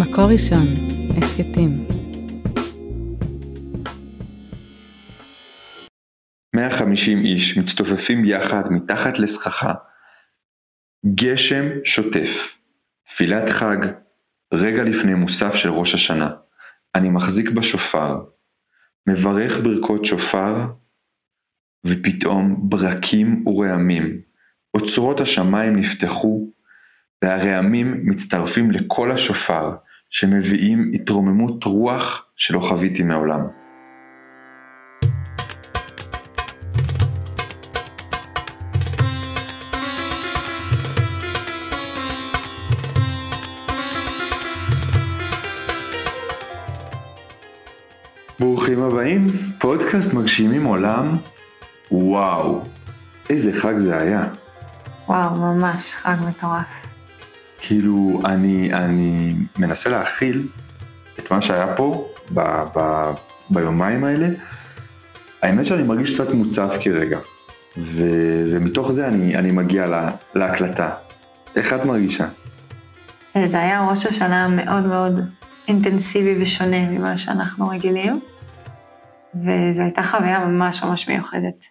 מקור ראשון, הסכתים. 150 איש מצטופפים יחד מתחת לסככה. גשם שוטף. תפילת חג, רגע לפני מוסף של ראש השנה. אני מחזיק בשופר, מברך ברכות שופר, ופתאום ברקים ורעמים. אוצרות השמיים נפתחו, והרעמים מצטרפים לקול השופר, שמביאים התרוממות רוח שלא חוויתי מעולם. ברוכים הבאים, פודקאסט מגשימים עולם. וואו, איזה חג זה היה. וואו, ממש חג מטורף. כאילו, אני, אני מנסה להכיל את מה שהיה פה ב, ב, ביומיים האלה. האמת שאני מרגיש קצת מוצף כרגע, ו, ומתוך זה אני, אני מגיע לה, להקלטה. איך את מרגישה? זה היה ראש השנה מאוד מאוד אינטנסיבי ושונה ממה שאנחנו רגילים, וזו הייתה חוויה ממש ממש מיוחדת.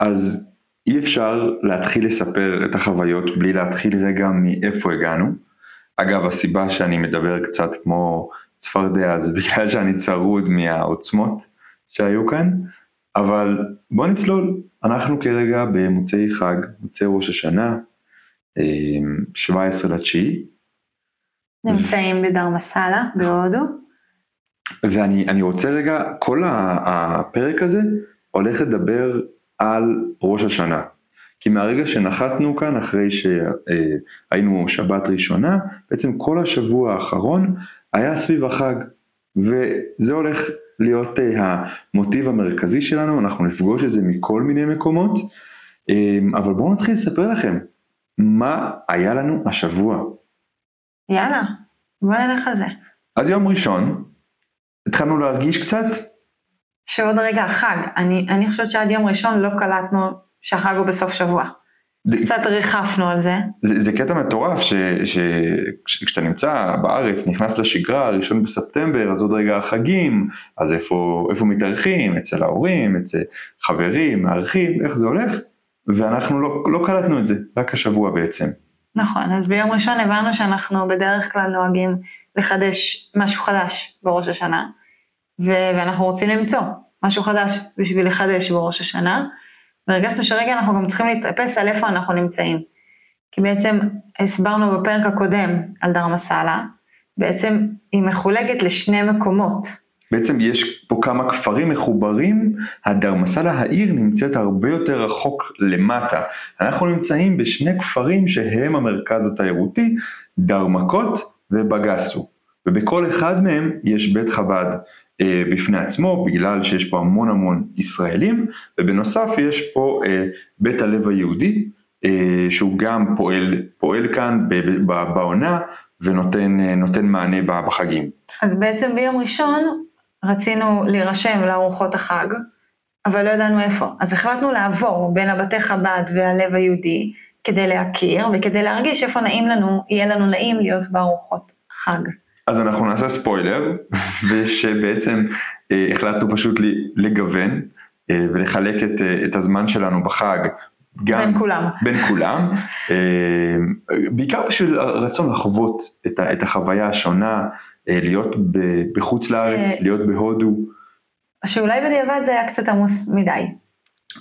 אז אי אפשר להתחיל לספר את החוויות בלי להתחיל רגע מאיפה הגענו. אגב, הסיבה שאני מדבר קצת כמו צפרדע זה בגלל שאני צרוד מהעוצמות שהיו כאן, אבל בוא נצלול. אנחנו כרגע במוצאי חג, מוצאי ראש השנה, 17 לתשיעי. נמצאים בדרמסלה בהודו. ואני רוצה רגע, כל הפרק הזה הולך לדבר על ראש השנה. כי מהרגע שנחתנו כאן, אחרי שהיינו שבת ראשונה, בעצם כל השבוע האחרון היה סביב החג. וזה הולך להיות המוטיב המרכזי שלנו, אנחנו נפגוש את זה מכל מיני מקומות. אבל בואו נתחיל לספר לכם מה היה לנו השבוע. יאללה, בוא נלך על זה. אז יום ראשון, התחלנו להרגיש קצת שעוד רגע החג, אני, אני חושבת שעד יום ראשון לא קלטנו שהחג הוא בסוף שבוע. זה, קצת ריחפנו על זה. זה, זה קטע מטורף שכשאתה נמצא בארץ, נכנס לשגרה, ראשון בספטמבר, אז עוד רגע החגים, אז איפה, איפה מתארחים, אצל ההורים, אצל חברים, מארחים, איך זה הולך, ואנחנו לא, לא קלטנו את זה, רק השבוע בעצם. נכון, אז ביום ראשון הבנו שאנחנו בדרך כלל נוהגים לחדש משהו חדש בראש השנה, ואנחנו רוצים למצוא משהו חדש בשביל לחדש בראש השנה, והרגשנו שרגע אנחנו גם צריכים להתאפס על איפה אנחנו נמצאים. כי בעצם הסברנו בפרק הקודם על דרמסלה, בעצם היא מחולקת לשני מקומות. בעצם יש פה כמה כפרים מחוברים, הדרמסלה העיר נמצאת הרבה יותר רחוק למטה. אנחנו נמצאים בשני כפרים שהם המרכז התיירותי, דרמקות ובגסו. ובכל אחד מהם יש בית חב"ד. אה, בפני עצמו, בגלל שיש פה המון המון ישראלים, ובנוסף יש פה אה, בית הלב היהודי, אה, שהוא גם פועל, פועל כאן בעונה ונותן מענה בחגים. אז בעצם ביום ראשון רצינו להירשם לארוחות החג, אבל לא ידענו איפה. אז החלטנו לעבור בין הבתי חב"ד והלב היהודי, כדי להכיר וכדי להרגיש איפה נעים לנו, יהיה לנו נעים להיות בארוחות חג. אז אנחנו נעשה ספוילר, ושבעצם אה, החלטנו פשוט לגוון אה, ולחלק את, אה, את הזמן שלנו בחג. גם, בין כולם. בין כולם, אה, בעיקר בשביל הרצון לחוות את, את החוויה השונה, אה, להיות ב, בחוץ לארץ, ש... להיות בהודו. שאולי בדיעבד זה היה קצת עמוס מדי.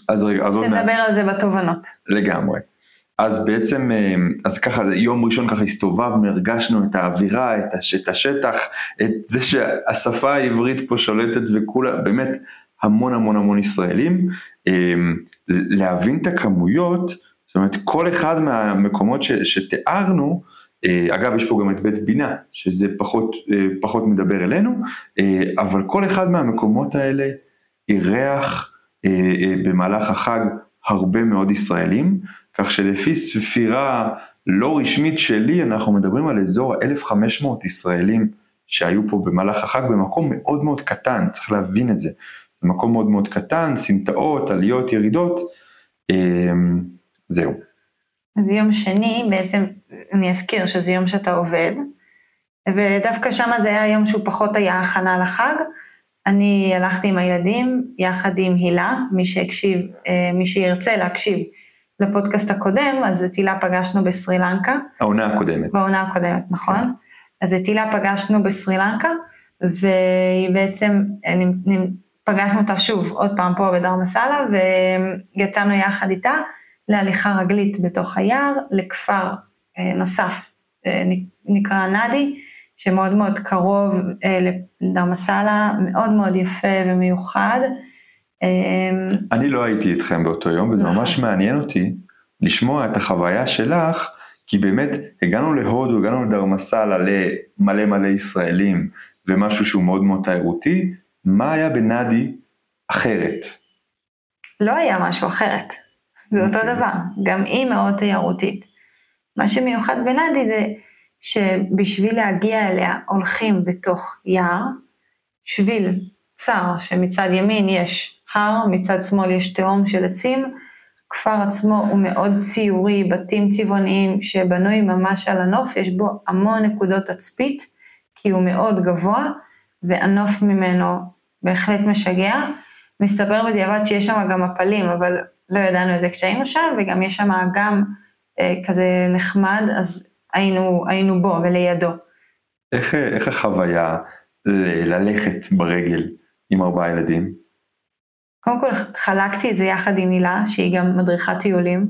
אז רגע, אז עוד מעט. שנדבר על זה בתובנות. לגמרי. אז בעצם, אה, אז ככה יום ראשון ככה הסתובבנו, הרגשנו את האווירה, את, הש, את השטח, את זה שהשפה העברית פה שולטת וכולה, באמת המון המון המון ישראלים. אה, להבין את הכמויות, זאת אומרת כל אחד מהמקומות ש, שתיארנו, אה, אגב יש פה גם את בית בינה, שזה פחות, פחות מדבר אלינו, אבל כל אחד מהמקומות האלה אירח במהלך החג הרבה מאוד ישראלים. כך שלפי ספירה לא רשמית שלי, אנחנו מדברים על אזור ה-1500 ישראלים שהיו פה במהלך החג במקום מאוד מאוד קטן, צריך להבין את זה. זה מקום מאוד מאוד קטן, סמטאות, עליות, ירידות, אמ, זהו. אז יום שני, בעצם אני אזכיר שזה יום שאתה עובד, ודווקא שם זה היה יום שהוא פחות היה הכנה לחג. אני הלכתי עם הילדים יחד עם הילה, מי שהקשיב, אה, מי שירצה להקשיב לפודקאסט הקודם, אז את הילה פגשנו בסרי לנקה. העונה הקודמת. בעונה הקודמת, נכון. אז את הילה פגשנו בסרי לנקה, והיא בעצם, אה, פגשנו אותה שוב עוד פעם פה בדרמסלה, ויצאנו יחד איתה להליכה רגלית בתוך היער, לכפר אה, נוסף, נקרא נאדי. שמאוד מאוד קרוב אה, לדרמסלה, מאוד מאוד יפה ומיוחד. אה, אני לא הייתי איתכם באותו יום, וזה נכון. ממש מעניין אותי לשמוע את החוויה שלך, כי באמת הגענו להודו, הגענו לדרמסלה למלא מלא ישראלים, ומשהו שהוא מאוד מאוד תיירותי, מה היה בנאדי אחרת? לא היה משהו אחרת, זה אותו אוקיי. דבר, גם היא מאוד תיירותית. מה שמיוחד בנאדי זה שבשביל להגיע אליה הולכים בתוך יער, שביל צר שמצד ימין יש הר, מצד שמאל יש תהום של עצים, הכפר עצמו הוא מאוד ציורי, בתים צבעוניים שבנוי ממש על הנוף, יש בו המון נקודות תצפית, כי הוא מאוד גבוה, והנוף ממנו בהחלט משגע. מסתבר בדיעבד שיש שם גם מפלים, אבל לא ידענו את זה כשהיינו שם, וגם יש שם אגם אה, כזה נחמד, אז היינו, היינו בו ולידו. איך, איך החוויה ללכת ברגל עם ארבעה ילדים? קודם כל חלקתי את זה יחד עם הילה, שהיא גם מדריכת טיולים,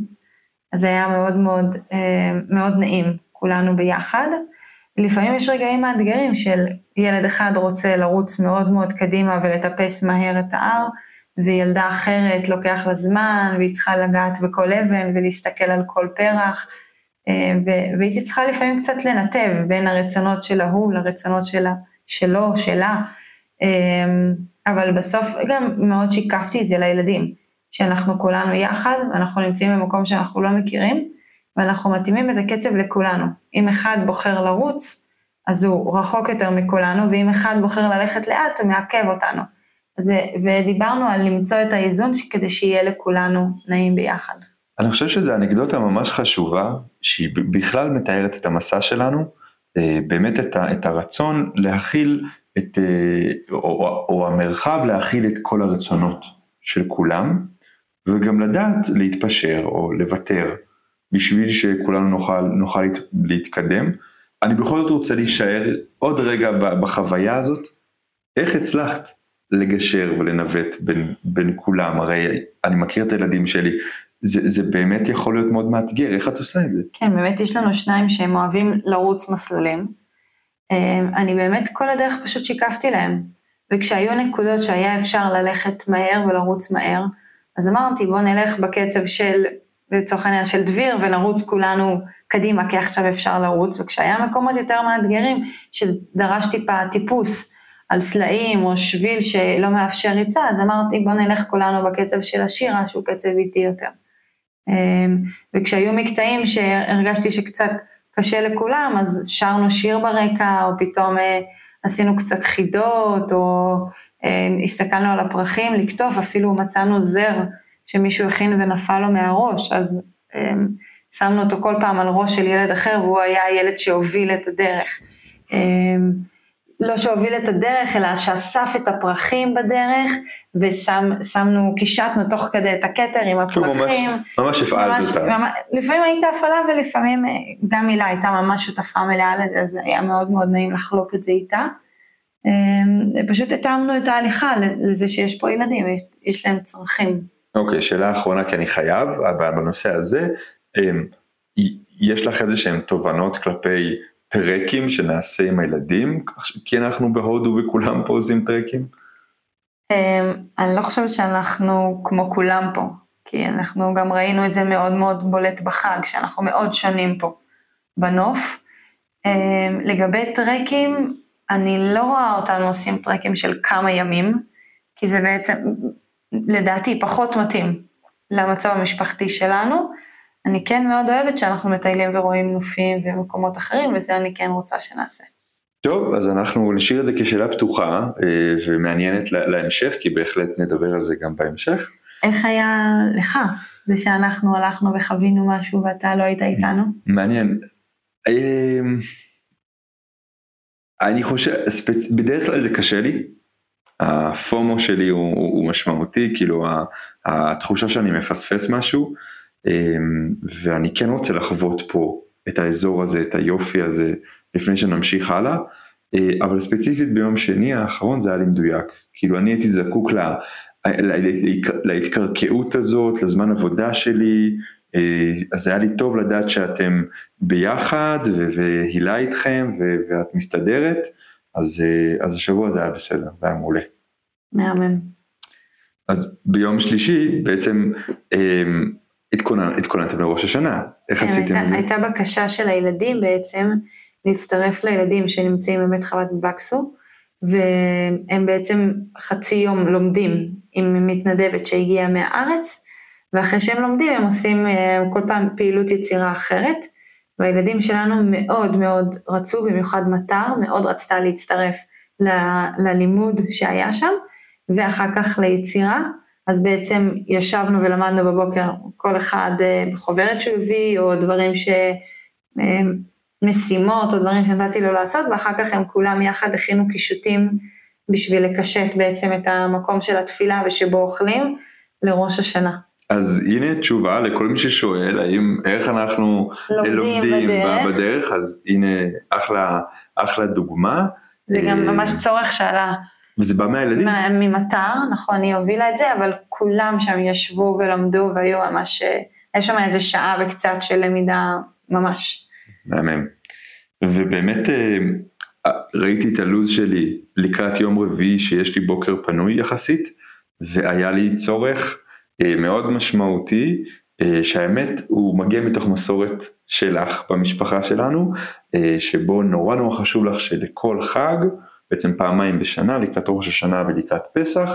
אז זה היה מאוד מאוד, אה, מאוד נעים, כולנו ביחד. לפעמים יש רגעים מאתגרים של ילד אחד רוצה לרוץ מאוד מאוד קדימה ולטפס מהר את ההר, וילדה אחרת לוקח לה זמן, והיא צריכה לגעת בכל אבן ולהסתכל על כל פרח. אה, והייתי צריכה לפעמים קצת לנתב בין הרצונות של ההוא לרצונות שלה, שלו, שלה, אה, אבל בסוף גם מאוד שיקפתי את זה לילדים, שאנחנו כולנו יחד, אנחנו נמצאים במקום שאנחנו לא מכירים, ואנחנו מתאימים את הקצב לכולנו. אם אחד בוחר לרוץ, אז הוא רחוק יותר מכולנו, ואם אחד בוחר ללכת לאט, הוא מעכב אותנו. זה, ודיברנו על למצוא את האיזון כדי שיהיה לכולנו נעים ביחד. אני חושב שזו אנקדוטה ממש חשובה, שהיא בכלל מתארת את המסע שלנו, אה, באמת את, ה, את הרצון להכיל את, אה, או, או, או המרחב להכיל את כל הרצונות של כולם, וגם לדעת להתפשר או לוותר, בשביל שכולנו נוכל, נוכל להתקדם. אני בכל זאת רוצה להישאר עוד רגע בחוויה הזאת, איך הצלחת לגשר ולנווט בין, בין כולם, הרי אני מכיר את הילדים שלי, זה, זה באמת יכול להיות מאוד מאתגר, איך את עושה את זה? כן, באמת יש לנו שניים שהם אוהבים לרוץ מסלולים. אמ, אני באמת כל הדרך פשוט שיקפתי להם. וכשהיו נקודות שהיה אפשר ללכת מהר ולרוץ מהר, אז אמרתי בוא נלך בקצב של, לצורך העניין של דביר ונרוץ כולנו קדימה, כי עכשיו אפשר לרוץ, וכשהיה מקומות יותר מאתגרים, שדרש טיפה טיפוס על סלעים או שביל שלא מאפשר ריצה, אז אמרתי בוא נלך כולנו בקצב של השירה, שהוא קצב איטי יותר. אמ, וכשהיו מקטעים שהרגשתי שקצת קשה לכולם, אז שרנו שיר ברקע, או פתאום אה, עשינו קצת חידות, או אמ, הסתכלנו על הפרחים לקטוף, אפילו מצאנו זר שמישהו הכין ונפל לו מהראש, אז אמ, שמנו אותו כל פעם על ראש של ילד אחר, והוא היה הילד שהוביל את הדרך. לא שהוביל את הדרך, אלא שאסף את הפרחים בדרך, ושמנו, קישטנו תוך כדי את הכתר עם הפרחים. ממש, ממש הפעלת אותה. לפעמים הייתה הפעלה ולפעמים אה, גם הילה הייתה ממש שותפה מלאה לזה, אז היה מאוד מאוד נעים לחלוק את זה איתה. אמ, פשוט התאמנו את ההליכה לזה שיש פה ילדים, יש, יש להם צרכים. אוקיי, okay, שאלה אחרונה כי אני חייב, בנושא הזה, אמ, יש לך איזה שהן תובנות כלפי טרקים שנעשה עם הילדים, כי אנחנו בהודו וכולם פה עושים טרקים? אמ, אני לא חושבת שאנחנו כמו כולם פה, כי אנחנו גם ראינו את זה מאוד מאוד בולט בחג, שאנחנו מאוד שונים פה בנוף. אמ, לגבי טרקים, אני לא רואה אותנו עושים טרקים של כמה ימים, כי זה בעצם, לדעתי, פחות מתאים למצב המשפחתי שלנו. אני כן מאוד אוהבת שאנחנו מטיילים ורואים נופים ומקומות אחרים, וזה אני כן רוצה שנעשה. טוב, אז אנחנו נשאיר את זה כשאלה פתוחה אה, ומעניינת להמשך, כי בהחלט נדבר על זה גם בהמשך. איך היה לך, זה שאנחנו הלכנו וחווינו משהו ואתה לא היית איתנו? מעניין. אה, אני חושב, ספצ... בדרך כלל זה קשה לי. הפומו שלי הוא, הוא משמעותי, כאילו התחושה שאני מפספס משהו, ואני כן רוצה לחוות פה את האזור הזה, את היופי הזה, לפני שנמשיך הלאה, אה, אבל ספציפית ביום שני האחרון זה היה לי מדויק, כאילו אני הייתי זקוק לה, להתקרקעות הזאת, לזמן עבודה שלי, אה, אז היה לי טוב לדעת שאתם ביחד והילה איתכם ואת מסתדרת, אז, אה, אז השבוע זה היה בסדר, זה היה מעולה. מהמם. אז ביום שלישי בעצם התכוננתם לראש השנה, איך כן, עשיתם את זה? הייתה בקשה של הילדים בעצם להצטרף לילדים שנמצאים בבית חב"ד בבקסו, והם בעצם חצי יום לומדים עם מתנדבת שהגיעה מהארץ, ואחרי שהם לומדים הם עושים אה, כל פעם פעילות יצירה אחרת, והילדים שלנו מאוד מאוד רצו, במיוחד מטר, מאוד רצתה להצטרף ל- ללימוד שהיה שם, ואחר כך ליצירה. אז בעצם ישבנו ולמדנו בבוקר כל אחד אה, בחוברת שהוא הביא, או דברים ש... אה, משימות או דברים שנתתי לו לעשות, ואחר כך הם כולם יחד הכינו קישוטים בשביל לקשט בעצם את המקום של התפילה ושבו אוכלים לראש השנה. אז הנה תשובה לכל מי ששואל האם איך אנחנו לומדים, לומדים בדרך. בדרך, אז הנה אחלה, אחלה דוגמה. זה גם אה, ממש צורך שעלה. וזה בא מהילדים? ממטר, נכון, היא הובילה את זה, אבל כולם שם ישבו ולמדו והיו ממש, יש שם איזה שעה וקצת של למידה ממש. מהמם. ובאמת אה, ראיתי את הלו"ז שלי לקראת יום רביעי שיש לי בוקר פנוי יחסית, והיה לי צורך אה, מאוד משמעותי, אה, שהאמת הוא מגיע מתוך מסורת שלך במשפחה שלנו, שבו נורא נורא חשוב לך שלכל חג, בעצם פעמיים בשנה, לקראת ראש השנה ולקראת פסח,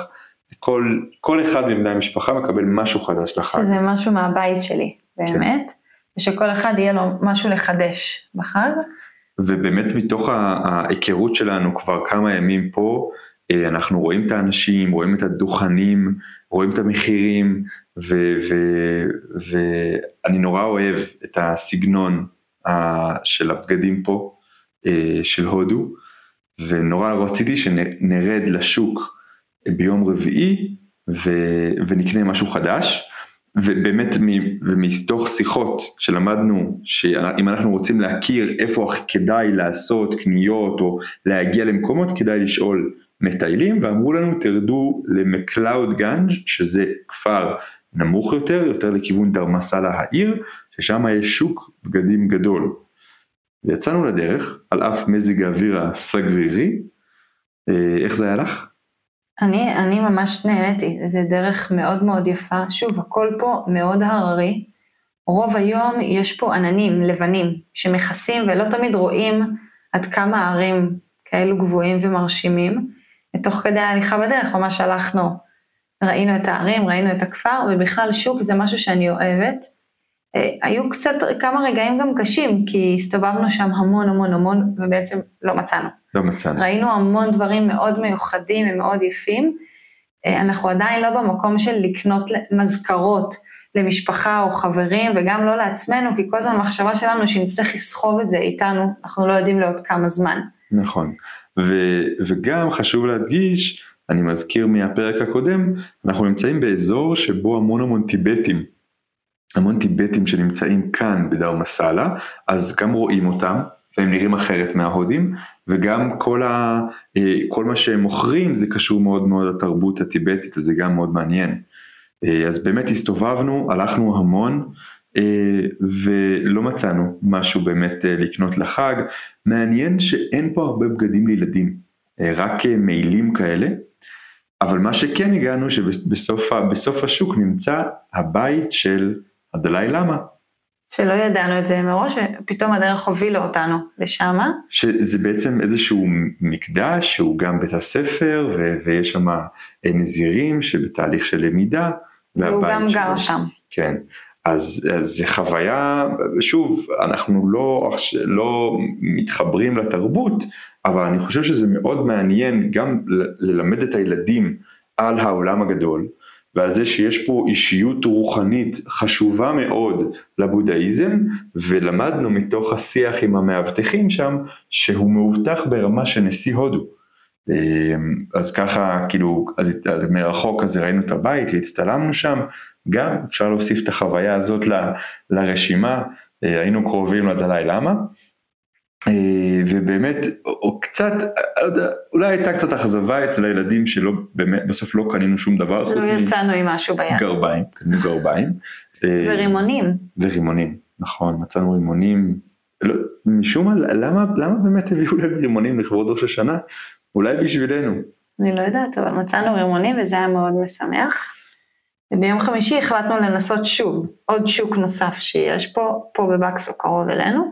כל, כל אחד מבני המשפחה מקבל משהו חדש לחג. שזה משהו מהבית שלי, באמת. כן. ושכל אחד יהיה לו משהו לחדש בחג. ובאמת מתוך ההיכרות שלנו כבר כמה ימים פה, אה, אנחנו רואים את האנשים, רואים את הדוכנים, רואים את המחירים, ואני נורא אוהב את הסגנון של הבגדים פה, אה, של הודו, ונורא רציתי שנרד לשוק ביום רביעי ונקנה משהו חדש. ובאמת מתוך שיחות שלמדנו שאם אנחנו רוצים להכיר איפה כדאי לעשות קניות או להגיע למקומות כדאי לשאול מטיילים ואמרו לנו תרדו למקלאוד גאנג' שזה כפר נמוך יותר, יותר לכיוון דרמסלה העיר, ששם יש שוק בגדים גדול. ויצאנו לדרך על אף מזג האוויר הסגרירי, אה, איך זה היה לך? אני, אני ממש נהניתי, זו דרך מאוד מאוד יפה. שוב, הכל פה מאוד הררי. רוב היום יש פה עננים לבנים שמכסים ולא תמיד רואים עד כמה הערים כאלו גבוהים ומרשימים. ותוך כדי ההליכה בדרך ממש הלכנו, ראינו את הערים, ראינו את הכפר, ובכלל שוק זה משהו שאני אוהבת. אה, היו קצת כמה רגעים גם קשים, כי הסתובבנו שם המון המון המון, ובעצם לא מצאנו. לא מצאנו. ראינו המון דברים מאוד מיוחדים ומאוד יפים. אה, אנחנו עדיין לא במקום של לקנות מזכרות למשפחה או חברים, וגם לא לעצמנו, כי כל הזמן המחשבה שלנו שנצטרך לסחוב את זה איתנו, אנחנו לא יודעים לעוד כמה זמן. נכון, ו- וגם חשוב להדגיש, אני מזכיר מהפרק הקודם, אנחנו נמצאים באזור שבו המון המון טיבטים המון טיבטים שנמצאים כאן בדר מסאלה, אז גם רואים אותם, והם נראים אחרת מההודים, וגם כל, ה, אה, כל מה שהם מוכרים זה קשור מאוד מאוד לתרבות הטיבטית, אז זה גם מאוד מעניין. אה, אז באמת הסתובבנו, הלכנו המון, אה, ולא מצאנו משהו באמת לקנות לחג. מעניין שאין פה הרבה בגדים לילדים, רק מעילים כאלה. אבל מה שכן הגענו שבסוף השוק נמצא הבית של הדלאי למה. שלא ידענו את זה מראש, ופתאום הדרך הובילה אותנו לשם. שזה בעצם איזשהו מקדש שהוא גם בית הספר, ו- ויש שם נזירים שבתהליך של למידה. והוא גם שלו. גר שם. כן, אז, אז זה חוויה, שוב, אנחנו לא, לא מתחברים לתרבות, אבל אני חושב שזה מאוד מעניין גם ללמד את הילדים על העולם הגדול, ועל זה שיש פה אישיות רוחנית חשובה מאוד לבודהיזם, ולמדנו מתוך השיח עם המאבטחים שם, שהוא מאובטח ברמה של נשיא הודו. אז ככה, כאילו, אז, מרחוק אז ראינו את הבית והצטלמנו שם, גם אפשר להוסיף את החוויה הזאת ל, לרשימה, היינו קרובים לדלאי למה. אה, ובאמת, או קצת, לא יודע, אולי הייתה קצת אכזבה אצל הילדים שלא, באמת, בסוף לא קנינו שום דבר. לא יצאנו עם משהו ביד. גרביים, קנינו גרביים. אה, ורימונים. ורימונים, נכון, מצאנו רימונים. לא, משום מה, למה, למה באמת הביאו להם רימונים לכבוד ראש השנה? אולי בשבילנו. אני לא יודעת, אבל מצאנו רימונים וזה היה מאוד משמח. וביום חמישי החלטנו לנסות שוב, עוד שוק נוסף שיש פה, פה בבקסו קרוב אלינו.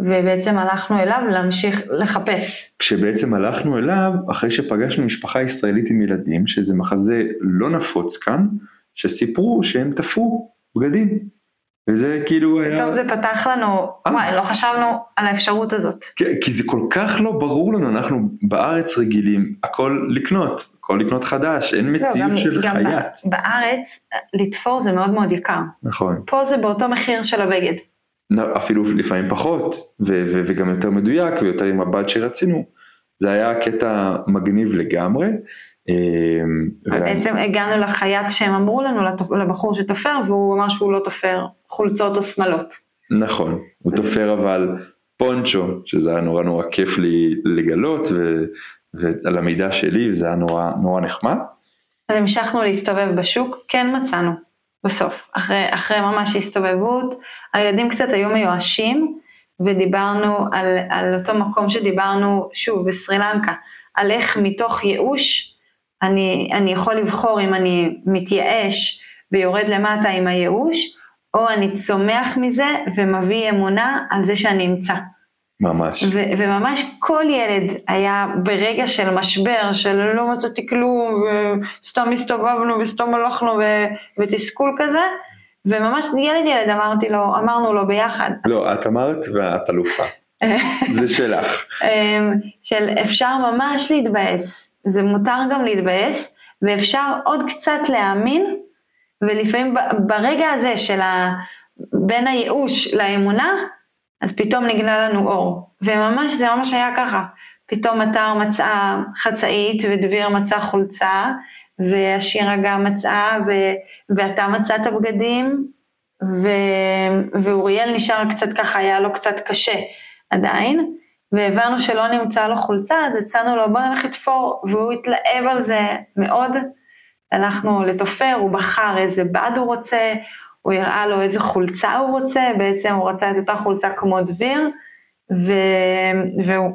ובעצם הלכנו אליו להמשיך לחפש. כשבעצם הלכנו אליו, אחרי שפגשנו משפחה ישראלית עם ילדים, שזה מחזה לא נפוץ כאן, שסיפרו שהם תפרו בגדים. וזה כאילו היה... פתאום זה פתח לנו, אה? וואי, לא חשבנו על האפשרות הזאת. כן, כי זה כל כך לא ברור לנו, אנחנו בארץ רגילים הכל לקנות, הכל לקנות חדש, אין לא, מציאות גם, של גם חייט. גם בארץ לתפור זה מאוד מאוד יקר. נכון. פה זה באותו מחיר של הבגד. אפילו לפעמים פחות, ו- ו- וגם יותר מדויק ויותר עם מבט שרצינו. זה היה קטע מגניב לגמרי. אמ, בעצם הגענו לחייט שהם אמרו לנו, לבחור שתופר, והוא אמר שהוא לא תופר חולצות או שמלות. נכון, הוא תופר אבל פונצ'ו, שזה היה נורא נורא כיף לי לגלות, ו- ועל המידע שלי, וזה היה נורא נורא נחמד. אז המשכנו להסתובב בשוק, כן מצאנו. בסוף, אחרי, אחרי ממש הסתובבות, הילדים קצת היו מיואשים, ודיברנו על, על אותו מקום שדיברנו, שוב, בסרילנקה, על איך מתוך ייאוש, אני, אני יכול לבחור אם אני מתייאש ויורד למטה עם הייאוש, או אני צומח מזה ומביא אמונה על זה שאני אמצא. ממש. ו- וממש כל ילד היה ברגע של משבר, של לא מצאתי כלום, וסתם הסתובבנו וסתם הלכנו ו- ותסכול כזה, וממש ילד ילד אמרתי לו, אמרנו לו ביחד. לא, את אמרת ואת אלופה. זה שלך. אמ, של אפשר ממש להתבאס, זה מותר גם להתבאס, ואפשר עוד קצת להאמין, ולפעמים ברגע הזה של ה... בין הייאוש לאמונה, אז פתאום נגלה לנו אור, וממש, זה ממש היה ככה. פתאום אתר מצאה חצאית ודביר מצא חולצה, והשירה גם מצאה, ו... ואתה מצאת בגדים, ו... ואוריאל נשאר קצת ככה, היה לו קצת קשה עדיין, והבנו שלא נמצא לו חולצה, אז הצענו לו בוא נלך לתפור, והוא התלהב על זה מאוד. הלכנו לתופר, הוא בחר איזה בד הוא רוצה, הוא הראה לו איזה חולצה הוא רוצה, בעצם הוא רצה את אותה חולצה כמו דביר, ו... והוא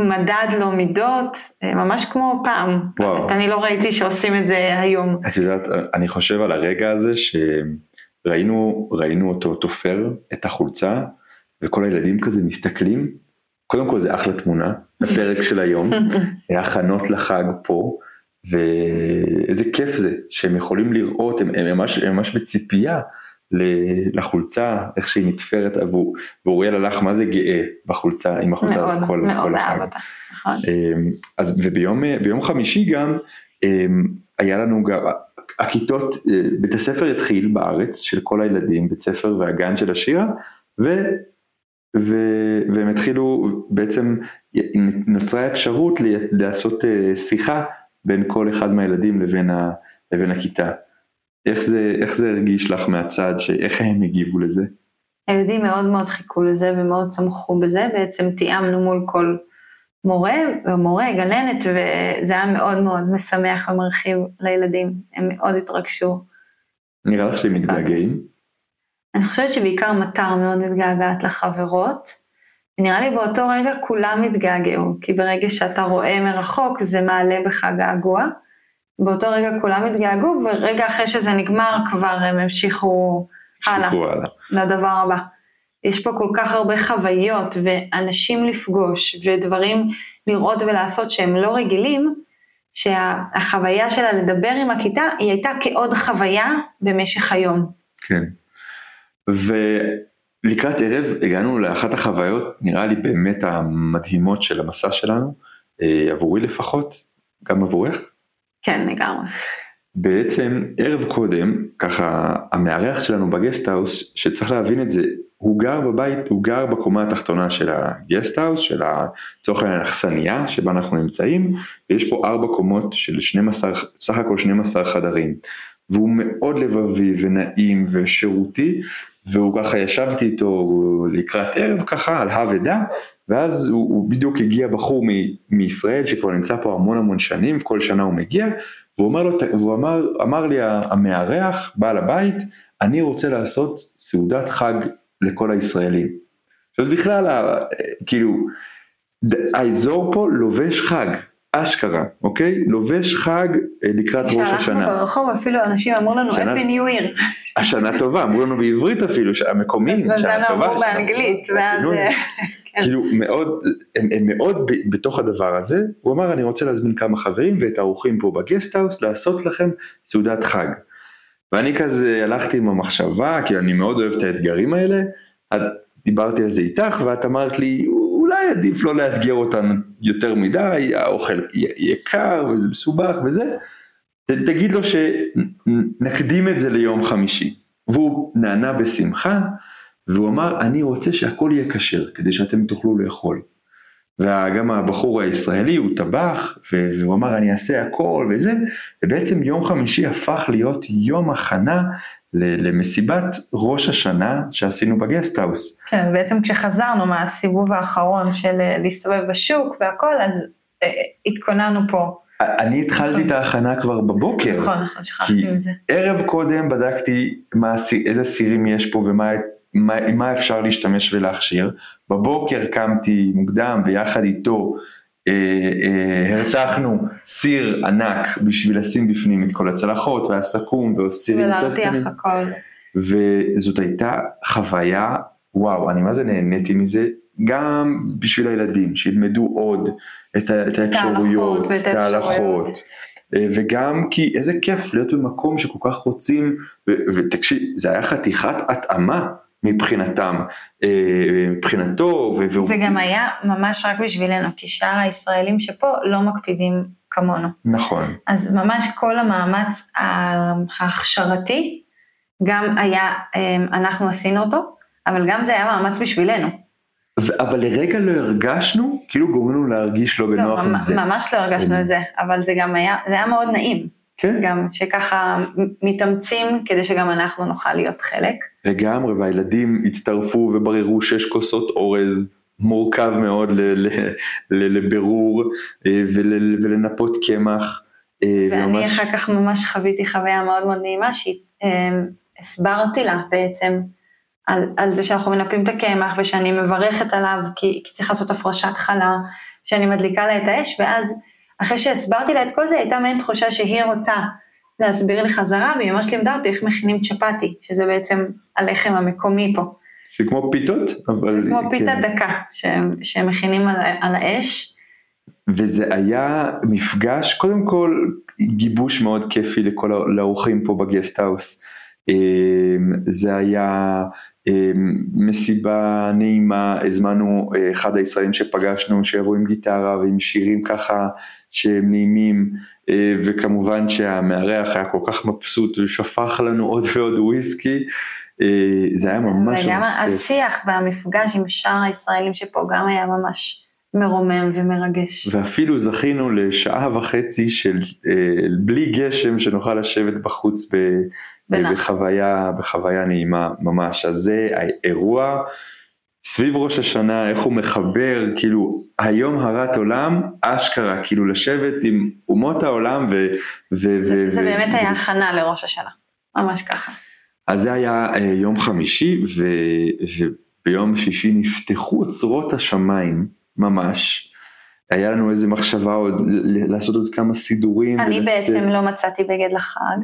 מדד לו מידות, ממש כמו פעם. וואו. אני לא ראיתי שעושים את זה היום. את יודעת, אני חושב על הרגע הזה שראינו ראינו אותו תופר את החולצה, וכל הילדים כזה מסתכלים, קודם כל זה אחלה תמונה, הפרק של היום, הכנות לחג פה. ואיזה כיף זה שהם יכולים לראות, הם, הם, ממש, הם ממש בציפייה לחולצה, איך שהיא נתפרת, ואוריאל הלך מה זה גאה בחולצה, עם החולצה מאוד, כל, מאוד כל אותה, נכון. אמ, אז וביום חמישי גם אמ, היה לנו גם, הכיתות, אה, בית הספר התחיל בארץ של כל הילדים, בית ספר והגן של השירה, ו... ו... והם התחילו, בעצם נוצרה אפשרות לעשות אה, שיחה בין כל אחד מהילדים לבין, ה, לבין הכיתה. איך זה, איך זה הרגיש לך מהצד, איך הם הגיבו לזה? הילדים מאוד מאוד חיכו לזה ומאוד צמחו בזה, בעצם תיאמנו מול כל מורה, מורה, גננת, וזה היה מאוד מאוד משמח ומרחיב לילדים, הם מאוד התרגשו. נראה לך שהם מתגעגעים? אני חושבת שבעיקר מטר מאוד מתגעגעת לחברות, נראה לי באותו רגע כולם התגעגעו, כי ברגע שאתה רואה מרחוק זה מעלה בך געגוע. באותו רגע כולם התגעגעו, ורגע אחרי שזה נגמר כבר הם המשיכו הלאה, לדבר הבא. יש פה כל כך הרבה חוויות ואנשים לפגוש ודברים לראות ולעשות שהם לא רגילים, שהחוויה שלה לדבר עם הכיתה היא הייתה כעוד חוויה במשך היום. כן. ו... לקראת ערב הגענו לאחת החוויות, נראה לי באמת המדהימות של המסע שלנו, אה, עבורי לפחות, גם עבורך. כן, לגמרי. בעצם ערב קודם, ככה המארח שלנו ב guesthouse, שצריך להבין את זה, הוא גר בבית, הוא גר בקומה התחתונה של ה guesthouse, של לצורך העניין האכסניה שבה אנחנו נמצאים, ויש פה ארבע קומות של 12, סך הכל 12 חדרים. והוא מאוד לבבי ונעים ושירותי, והוא ככה ישבתי איתו לקראת ערב ככה על הא ודא, ואז הוא, הוא בדיוק הגיע בחור מ, מישראל שכבר נמצא פה המון המון שנים, כל שנה הוא מגיע, והוא אמר, לו, והוא אמר, אמר לי המארח, בעל הבית, אני רוצה לעשות סעודת חג לכל הישראלים. עכשיו בכלל, כאילו, האזור פה לובש חג, אשכרה, אוקיי? לובש חג אה, לקראת ראש השנה. כשהלכנו ברחוב אפילו אנשים אמרו לנו שנה- Happy New Year. השנה טובה, אמרו לנו בעברית אפילו, המקומיים, וזה שנה לא טובה. אמרו שנה באנגלית, טובה. ואז... אה, כן. כאילו מאוד, הם, הם מאוד ב- בתוך הדבר הזה, הוא אמר אני רוצה להזמין כמה חברים ואת האורחים פה בגסטהאוס לעשות לכם סעודת חג. ואני כזה הלכתי עם המחשבה, כי אני מאוד אוהב את האתגרים האלה, את- דיברתי על זה איתך ואת אמרת לי עדיף לא לאתגר אותנו יותר מדי, האוכל יקר וזה מסובך וזה, תגיד לו שנקדים את זה ליום חמישי. והוא נענה בשמחה, והוא אמר אני רוצה שהכל יהיה כשר כדי שאתם תוכלו לאכול. וגם הבחור הישראלי הוא טבח והוא אמר אני אעשה הכל וזה ובעצם יום חמישי הפך להיות יום הכנה למסיבת ראש השנה שעשינו בגסטהאוס. כן, בעצם כשחזרנו מהסיבוב האחרון של אה, להסתובב בשוק והכל, אז אה, התכוננו פה. אני התחלתי את ההכנה כבר בבוקר. נכון, נכון, שכחתי מזה. ערב קודם בדקתי מה, איזה סירים יש פה ומה מה, מה אפשר להשתמש ולהכשיר. בבוקר קמתי מוקדם ויחד איתו אה, אה, הרתחנו סיר ענק בשביל לשים בפנים את כל הצלחות והסכו"ם קטנים. ולהרתיח הכל. וזאת הייתה חוויה, וואו, אני מה זה נהניתי מזה, גם בשביל הילדים, שילמדו עוד את, את האפשרויות, את. ההלכות, אה, וגם כי איזה כיף להיות במקום שכל כך רוצים, ותקשיב, זה היה חתיכת התאמה מבחינתם, אה, מבחינתו, ו- והוא, זה גם היה ממש רק בשבילנו, כי שאר הישראלים שפה לא מקפידים כמונו. נכון, אז ממש כל המאמץ ה- ההכשרתי, גם היה, אה, אנחנו עשינו אותו, אבל גם זה היה מאמץ בשבילנו. אבל לרגע לא הרגשנו, כאילו גורם לנו להרגיש לא לא, בנוח עם ממ- זה, ממש לא הרגשנו כן. את זה, אבל זה גם היה, זה היה מאוד נעים, כן, גם שככה מתאמצים כדי שגם אנחנו נוכל להיות חלק. לגמרי, והילדים הצטרפו ובררו שש כוסות אורז, מורכב מאוד ל- ל- ל- לבירור אה, ול- ולנפות קמח. אה, ואני ממש- אחר כך ממש חוויתי חוויה מאוד מאוד נעימה, שהסברתי לה בעצם על, על זה שאנחנו מנפים את הקמח ושאני מברכת עליו כי, כי צריך לעשות הפרשת חלה, שאני מדליקה לה את האש, ואז אחרי שהסברתי לה את כל זה, הייתה מעין תחושה שהיא רוצה להסביר לי חזרה, והיא ממש לימדה אותי איך מכינים צ'פטי, שזה בעצם הלחם המקומי פה. שכמו פיתות, אבל... כמו כן. פיתה דקה שהם, שהם מכינים על, על האש. וזה היה מפגש, קודם כל גיבוש מאוד כיפי לכל ה- לאורחים פה בגסטהאוס. אה, זה היה מסיבה נעימה, הזמנו אה, אחד הישראלים שפגשנו שיבוא עם גיטרה ועם שירים ככה שהם נעימים, אה, וכמובן שהמארח היה כל כך מבסוט ושפך לנו עוד ועוד וויסקי. אה, זה היה ממש וגם ממש. השיח והמפגש עם שאר הישראלים שפה גם היה ממש מרומם ומרגש. ואפילו זכינו לשעה וחצי של אה, בלי גשם שנוכל לשבת בחוץ ב, בנחת. בחוויה, בחוויה נעימה ממש. אז זה האירוע סביב ראש השנה, איך הוא מחבר, כאילו היום הרת עולם, אשכרה, כאילו לשבת עם אומות העולם ו... ו, זה, ו זה ו- באמת ו- היה הכנה לראש השנה, ממש ככה. אז זה היה אה, יום חמישי ו, וביום שישי נפתחו אוצרות השמיים ממש. היה לנו איזה מחשבה עוד לעשות עוד כמה סידורים. אני ולצאת. בעצם לא מצאתי בגד לחג,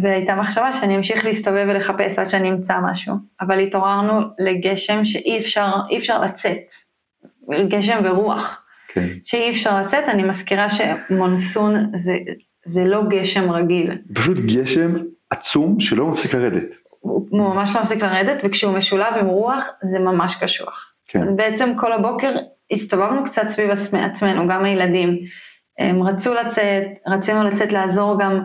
והייתה מחשבה שאני אמשיך להסתובב ולחפש עד שאני אמצא משהו, אבל התעוררנו לגשם שאי אפשר, אפשר לצאת, גשם ורוח, כן. שאי אפשר לצאת, אני מזכירה שמונסון זה, זה לא גשם רגיל, פשוט גשם עצום שלא מפסיק לרדת. הוא ממש לא מפסיק לרדת, וכשהוא משולב עם רוח זה ממש קשוח. כן. אז בעצם כל הבוקר הסתובבנו קצת סביב עצמ- עצמנו, גם הילדים. הם רצו לצאת, רצינו לצאת לעזור גם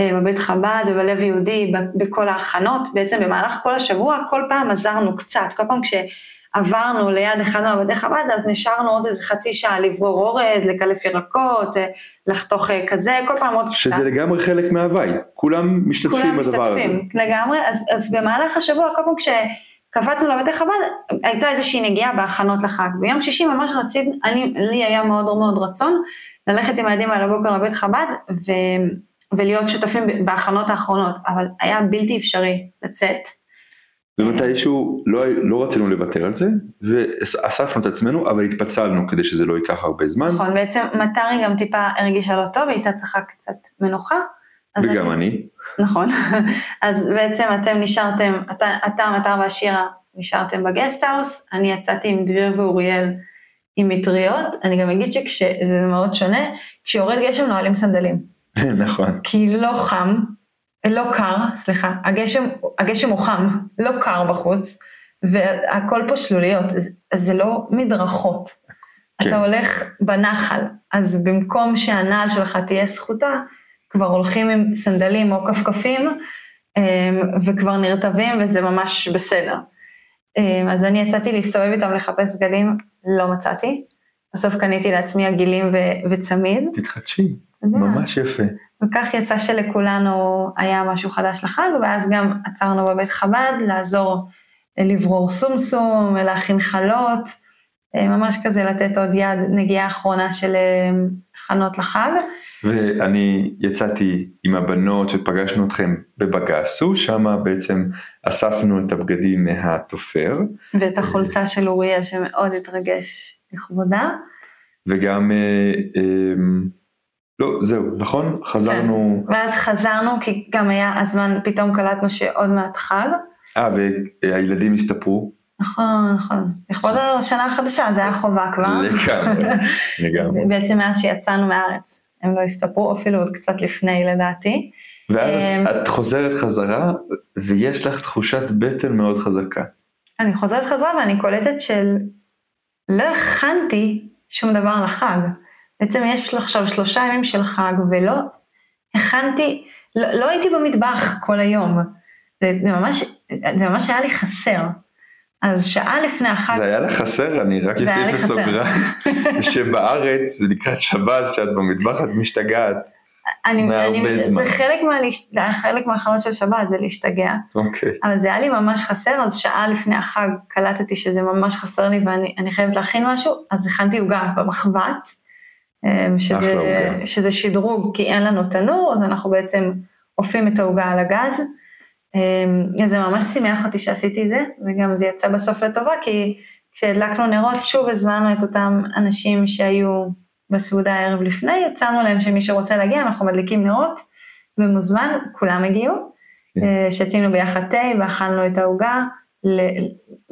אה, בבית חב"ד ובלב יהודי, בכל ההכנות, בעצם במהלך כל השבוע, כל פעם עזרנו קצת, כל פעם כשעברנו ליד אחד מהבתי חב"ד, אז נשארנו עוד איזה חצי שעה לברור אורז, לקלף ירקות, אה, לחתוך אה, כזה, כל פעם עוד קצת. שזה לגמרי חלק מההוואי, כולם משתתפים כולם בדבר הזה. משתתפים, לגמרי, אז, אז במהלך השבוע, כל פעם כשקפצנו לבתי חב"ד, הייתה איזושהי נגיעה בהכנות לחג. ביום שישי ממש רציתי, אני, לי היה מאוד מאוד רצון ללכת עם הילדים על הבוקר לבית חב"ד, ו, ולהיות שותפים בהכנות האחרונות, אבל היה בלתי אפשרי לצאת. ומתישהו לא, לא רצינו לוותר על זה, ואספנו את עצמנו, אבל התפצלנו כדי שזה לא ייקח הרבה זמן, נכון, בעצם מטרי גם טיפה הרגישה לא טוב, היא הייתה צריכה קצת מנוחה. וגם אני. נכון. אז בעצם אתם נשארתם, אתה, אתה מטר והשירה נשארתם בגסטהאוס, אני יצאתי עם דביר ואוריאל עם מטריות, אני גם אגיד שזה מאוד שונה, כשיורד גשם נועלים סנדלים. נכון. כי לא חם, לא קר, סליחה, הגשם, הגשם הוא חם, לא קר בחוץ, והכל פה שלוליות, אז זה לא מדרכות. כן. אתה הולך בנחל, אז במקום שהנעל שלך תהיה סחוטה, כבר הולכים עם סנדלים או כפכפים, אמ, וכבר נרטבים וזה ממש בסדר. אמ, אז אני יצאתי להסתובב איתם לחפש בגדים, לא מצאתי. בסוף קניתי לעצמי עגילים ו- וצמיד. תתחדשי. ממש יפה. וכך יצא שלכולנו היה משהו חדש לחג, ואז גם עצרנו בבית חב"ד לעזור לברור סומסום, להכין חלות, אה, ממש כזה לתת עוד יד, נגיעה אחרונה של הכנות לחג. ואני יצאתי עם הבנות ופגשנו אתכם בבגסו, שם בעצם אספנו את הבגדים מהתופר, ואת החולצה של אוריאל שמאוד התרגש לכבודה. וגם, אה, אה, לא, זהו, נכון? חזרנו, ואז חזרנו, כי גם היה הזמן, פתאום קלטנו שעוד מעט חג. אה, והילדים הסתפרו, נכון, נכון. לכבוד השנה החדשה, זה היה חובה כבר. לגמרי, לגמרי. בעצם מאז שיצאנו מהארץ. הם לא הסתפרו אפילו עוד קצת לפני לדעתי. ואז אמ, את חוזרת חזרה, ויש לך תחושת בטן מאוד חזקה. אני חוזרת חזרה ואני קולטת של לא הכנתי שום דבר לחג. בעצם יש עכשיו שלושה ימים של חג ולא הכנתי, לא, לא הייתי במטבח כל היום. זה, זה, ממש, זה ממש היה לי חסר. אז שעה לפני החג, זה היה לך חסר, אני רק אוסיף. בסוגריים, שבארץ, לקראת שבת, שאת במטבח, את משתגעת. אני, אני, זמן. זה חלק, היה חלק מהחלום של שבת, זה להשתגע. אוקיי. אבל זה היה לי ממש חסר, אז שעה לפני החג קלטתי שזה ממש חסר לי ואני אני חייבת להכין משהו, אז הכנתי עוגה במחבת, אמ, שזה. שזה שדרוג, כי אין לנו תנור, אז אנחנו בעצם אופים את העוגה על הגז. אמ, זה ממש שימח אותי שעשיתי את זה, וגם זה יצא בסוף לטובה, כי כשהדלקנו נרות, שוב הזמנו את אותם אנשים שהיו בסעודה הערב לפני, הצענו להם שמי שרוצה להגיע, אנחנו מדליקים נרות, ומוזמן, כולם הגיעו. כן. אה, שתינו ביחד תה ואכלנו את העוגה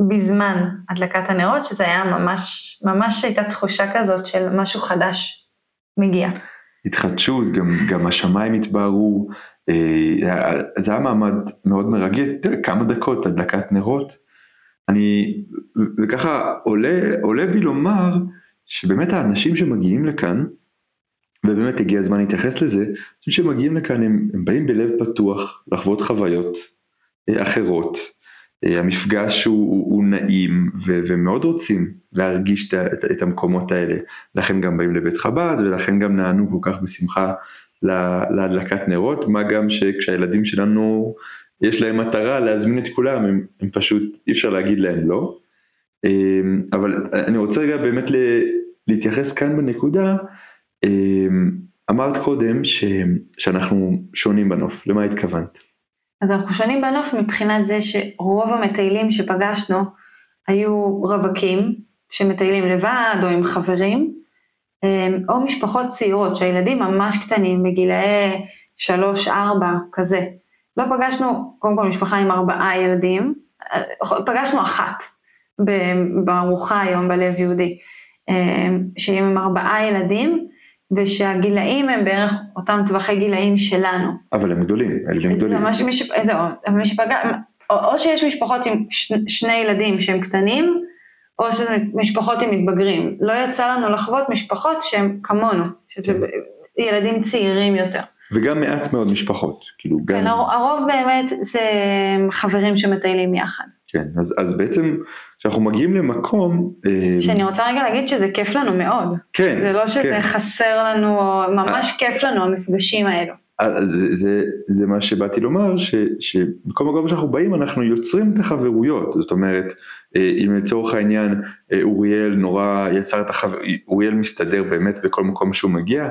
בזמן הדלקת הנרות, שזה היה ממש, ממש הייתה תחושה כזאת של משהו חדש מגיע. התחדשות, גם, גם השמיים התבהרו, זה היה מעמד מאוד מרגש, כמה דקות הדלקת נרות. אני, וככה עולה, עולה בי לומר שבאמת האנשים שמגיעים לכאן, ובאמת הגיע הזמן להתייחס לזה, אנשים שמגיעים לכאן הם, הם באים בלב פתוח לחוות חוויות אה, אחרות. אה, המפגש הוא, הוא, הוא נעים ו, ומאוד רוצים להרגיש את, את, את המקומות האלה. לכן גם באים לבית חב"ד ולכן גם נענו כל כך בשמחה להדלקת נרות, מה גם שכשהילדים שלנו יש להם מטרה להזמין את כולם, הם, הם פשוט אי אפשר להגיד להם לא. אה, אבל אני רוצה רגע באמת להתייחס כאן בנקודה, אה, אמרת קודם ש, שאנחנו שונים בנוף, למה התכוונת? אז אנחנו שונים בנוף מבחינת זה שרוב המטיילים שפגשנו היו רווקים שמטיילים לבד או עם חברים, או משפחות צעירות שהילדים ממש קטנים בגילאי שלוש, ארבע, כזה. לא פגשנו, קודם כל משפחה עם ארבעה ילדים, אה, פגשנו אחת בארוחה היום בלב יהודי, אה, שהיא עם ארבעה ילדים, ושהגילאים הם בערך אותם טווחי גילאים שלנו. אבל הם גדולים, הילדים גדולים. ממש מי ש... זהו, אבל מי שפגע, או, או שיש משפחות עם ש... שני ילדים שהם קטנים, או שזה משפחות עם מתבגרים. לא יצא לנו לחוות משפחות שהן כמונו, שזה כן. ילדים צעירים יותר. וגם מעט מאוד משפחות, כאילו גם, כן, הר- הרוב באמת זה חברים שמטיילים יחד. כן, אז, אז בעצם כשאנחנו מגיעים למקום, אה, שאני רוצה רגע להגיד שזה כיף לנו מאוד. כן, זה לא שזה כן. חסר לנו, ממש כיף לנו המפגשים האלו. אז זה, זה, זה מה שבאתי לומר, שבכל מקום שאנחנו באים אנחנו יוצרים את החברויות, זאת אומרת, אה, אם לצורך העניין אה, אוריאל נורא יצר את החבר... אוריאל מסתדר באמת בכל מקום שהוא מגיע,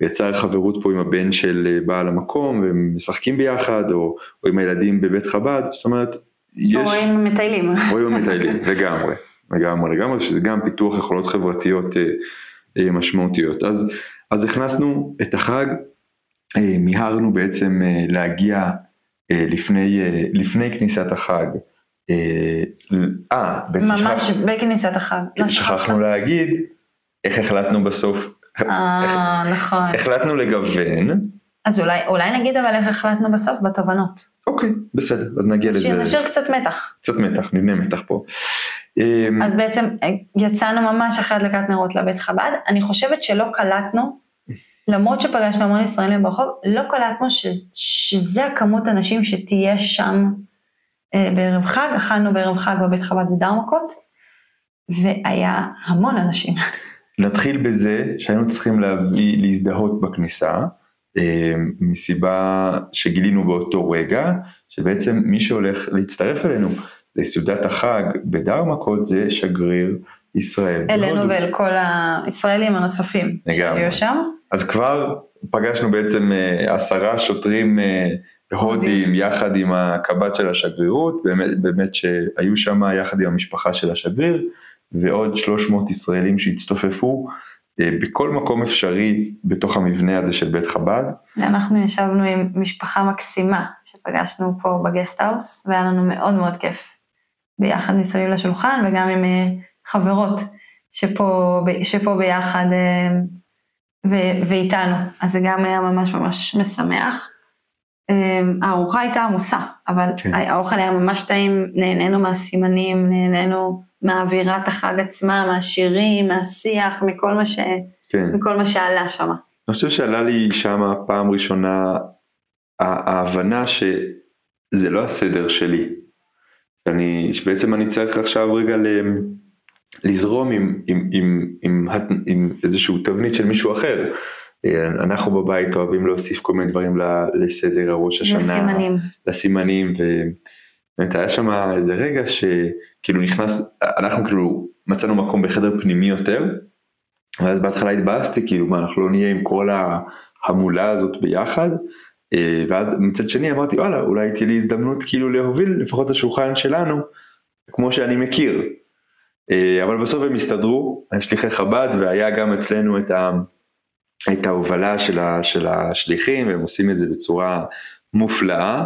יצר חברות פה עם הבן של אה, בעל המקום, והם משחקים ביחד, או, או עם הילדים בבית חב"ד, זאת אומרת, יש... או עם מטיילים. או עם המטיילים, לגמרי, לגמרי, לגמרי, שזה גם פיתוח יכולות חברתיות אה, אה, משמעותיות. אז, אז הכנסנו את החג, אה, מיהרנו בעצם אה, להגיע אה, לפני, אה, לפני כניסת החג. אה, אה, בעצם ממש שכח- בכניסת החג. לא שכחנו שכחת. להגיד איך החלטנו בסוף, אה, נכון. החלטנו לגוון, אז אולי, אולי נגיד אבל איך החלטנו בסוף בתובנות. אוקיי, בסדר, אז נגיע לזה, שנשאיר קצת מתח. קצת מתח, נבנה מתח פה. אה, אז בעצם אה, יצאנו ממש אחרי הדלקת נרות לבית חב"ד, אני חושבת שלא קלטנו, למרות שפגשנו המון ישראלים ברחוב, לא קלטנו ש, שזה הכמות אנשים שתהיה שם אה, בערב חג, אכלנו בערב חג בבית חב"ד בדרמקות, והיה המון אנשים. נתחיל בזה שהיינו צריכים להביא, להזדהות בכניסה, אה, מסיבה שגילינו באותו רגע, שבעצם מי שהולך להצטרף אלינו לסעודת החג בדרמקות זה שגריר ישראל. אלינו בהודו. ואל כל הישראלים הנוספים. שהיו שם. אז כבר פגשנו בעצם אה, עשרה שוטרים אה, הודים יחד עם הקב"ט של השגרירות, באמת, באמת שהיו שם יחד עם המשפחה של השגריר, ועוד 300 ישראלים שהצטופפו אה, בכל מקום אפשרי בתוך המבנה הזה של בית חב"ד. אנחנו ישבנו עם משפחה מקסימה שפגשנו פה בגסטהאוס, והיה לנו מאוד מאוד כיף. ביחד מסביב לשולחן וגם עם אה, חברות שפה, שפה ביחד אה, ו- ואיתנו, אז זה גם היה ממש ממש משמח. אה, הארוחה הייתה עמוסה, אבל כן. האוכל היה ממש טעים, נהנינו מהסימנים, נהנינו מהאווירת החג עצמה, מהשירים, מהשיח, מכל מה, ש... כן. מכל מה שעלה שם. אני חושב שעלה לי שם פעם ראשונה ההבנה שזה לא הסדר שלי. אני, שבעצם אני צריך עכשיו רגע ל, לזרום עם, עם, עם, עם, הת- עם איזשהו תבנית של מישהו אחר. אה, אנחנו בבית אוהבים להוסיף כל מיני דברים לסדר הראש השנה. וסימנים. לסימנים ובאמת היה שם איזה רגע שכאילו נכנס, אנחנו כאילו מצאנו מקום בחדר פנימי יותר ואז בהתחלה התבאסתי כאילו מה אנחנו לא נהיה עם כל ההמולה הזאת ביחד אה, ואז מצד שני אמרתי וואלה אולי תהיה לי הזדמנות כאילו להוביל לפחות את השולחן שלנו כמו שאני מכיר אה, אבל בסוף הם הסתדרו שליחי חב"ד והיה גם אצלנו את, ה, את ההובלה של, ה, של השליחים והם עושים את זה בצורה מופלאה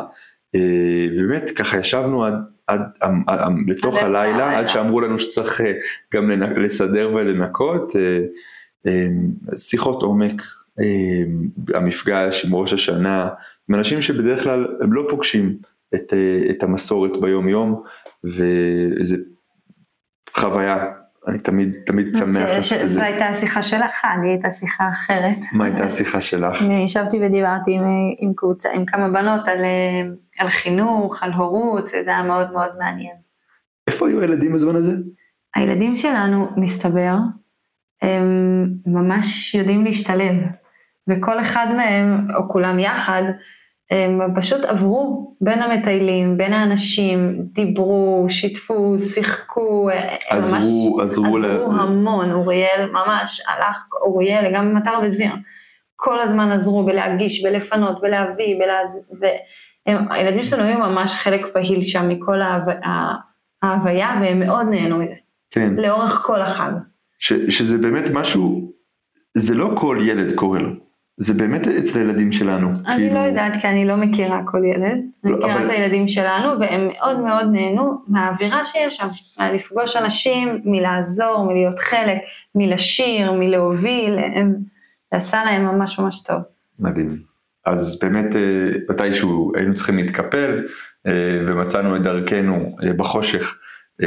אה, ובאמת ככה ישבנו עד, עד, עד, עד לתוך הלילה הלילה. עד שאמרו לנו שצריך אה, גם לנ- לסדר ולנקות אה, שיחות עומק המפגש עם ראש השנה עם אנשים שבדרך כלל הם לא פוגשים את, את המסורת ביום יום וזה חוויה אני תמיד תמיד שמח ש- זה. הייתה השיחה שלך, אני הייתה שיחה אחרת. מה הייתה השיחה שלך? אני ישבתי ודיברתי עם, עם קבוצה, עם כמה בנות על, אה, על חינוך, על הורות, זה היה מאוד מאוד מעניין. איפה היו הילדים בזמן הזה? הילדים שלנו, מסתבר, הם ממש יודעים להשתלב, וכל אחד מהם, או כולם יחד, הם פשוט עברו בין המטיילים, בין האנשים, דיברו, שיתפו, שיחקו, הם ממש עזרו, עזרו, עזרו ל- המון, אוריאל ממש הלך, אוריאל, גם מטר ודביר, כל הזמן עזרו בלהגיש, בלפנות, בלהביא, בלהז... והם, הילדים שלנו היו ממש חלק פעיל שם מכל ההו... ההוויה, והם מאוד נהנו מזה, כן, לאורך כל החג. ש, שזה באמת משהו, זה לא כל ילד קורה לו, זה באמת אצל הילדים שלנו. אני כאילו, לא יודעת, כי אני לא מכירה כל ילד, אני לא, מכירה אבל- את הילדים שלנו, והם מאוד מאוד נהנו מהאווירה שיש שם, מלפגוש אנשים, מלעזור, מלהיות חלק, מלשיר, מלהוביל, הם, זה עשה להם ממש ממש טוב. מדהים. אז באמת אה, מתישהו היינו צריכים להתקפל אה, ומצאנו את דרכנו אה, בחושך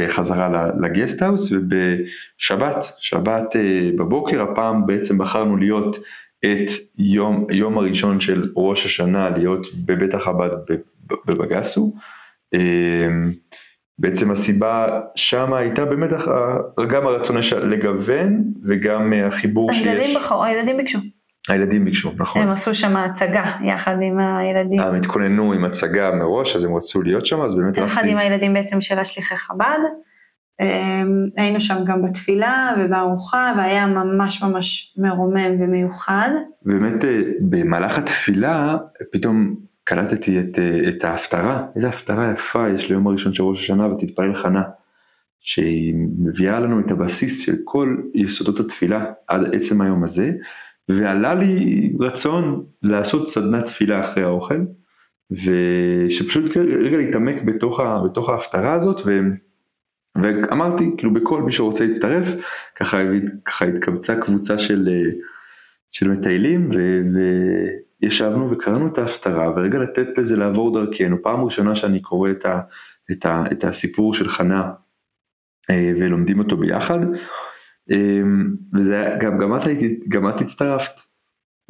חזרה לגסטהאוס ובשבת, שבת בבוקר הפעם בעצם בחרנו להיות את יום, יום הראשון של ראש השנה להיות בבית החב"ד בבגסו. אמ, בעצם הסיבה שמה הייתה באמת גם הרצון לגוון וגם החיבור שיש. הילדים בחרו, הילדים ביקשו. הילדים ביקשו, נכון. הם עשו שם הצגה יחד עם הילדים. הם התכוננו עם הצגה מראש, אז הם רצו להיות שם, אז באמת. יחד עם הילדים בעצם של השליחי חב"ד. אמ, היינו שם גם בתפילה ובארוחה, והיה ממש ממש מרומם ומיוחד. באמת אה, במהלך התפילה, פתאום קלטתי את, אה, את ההפטרה, איזה הפטרה יפה יש ליום הראשון של ראש השנה ותתפלל חנה, שהיא מביאה לנו את הבסיס של כל יסודות התפילה עד עצם היום הזה, ועלה לי רצון לעשות סדנת תפילה אחרי האוכל, ושפשוט רגע להתעמק בתוך, בתוך ההפטרה הזאת, ו... ואמרתי, כאילו בכל מי שרוצה להצטרף, ככה, ככה התקבצה קבוצה של, של מטיילים, ו... ו... ישבנו וקראנו את ההפטרה ורגע לתת לזה לעבור דרכנו, פעם ראשונה שאני קורא את, ה, את, ה, את הסיפור של חנה אה, ולומדים אותו ביחד, אה, וזה גם, גם את, גם את הצטרפת,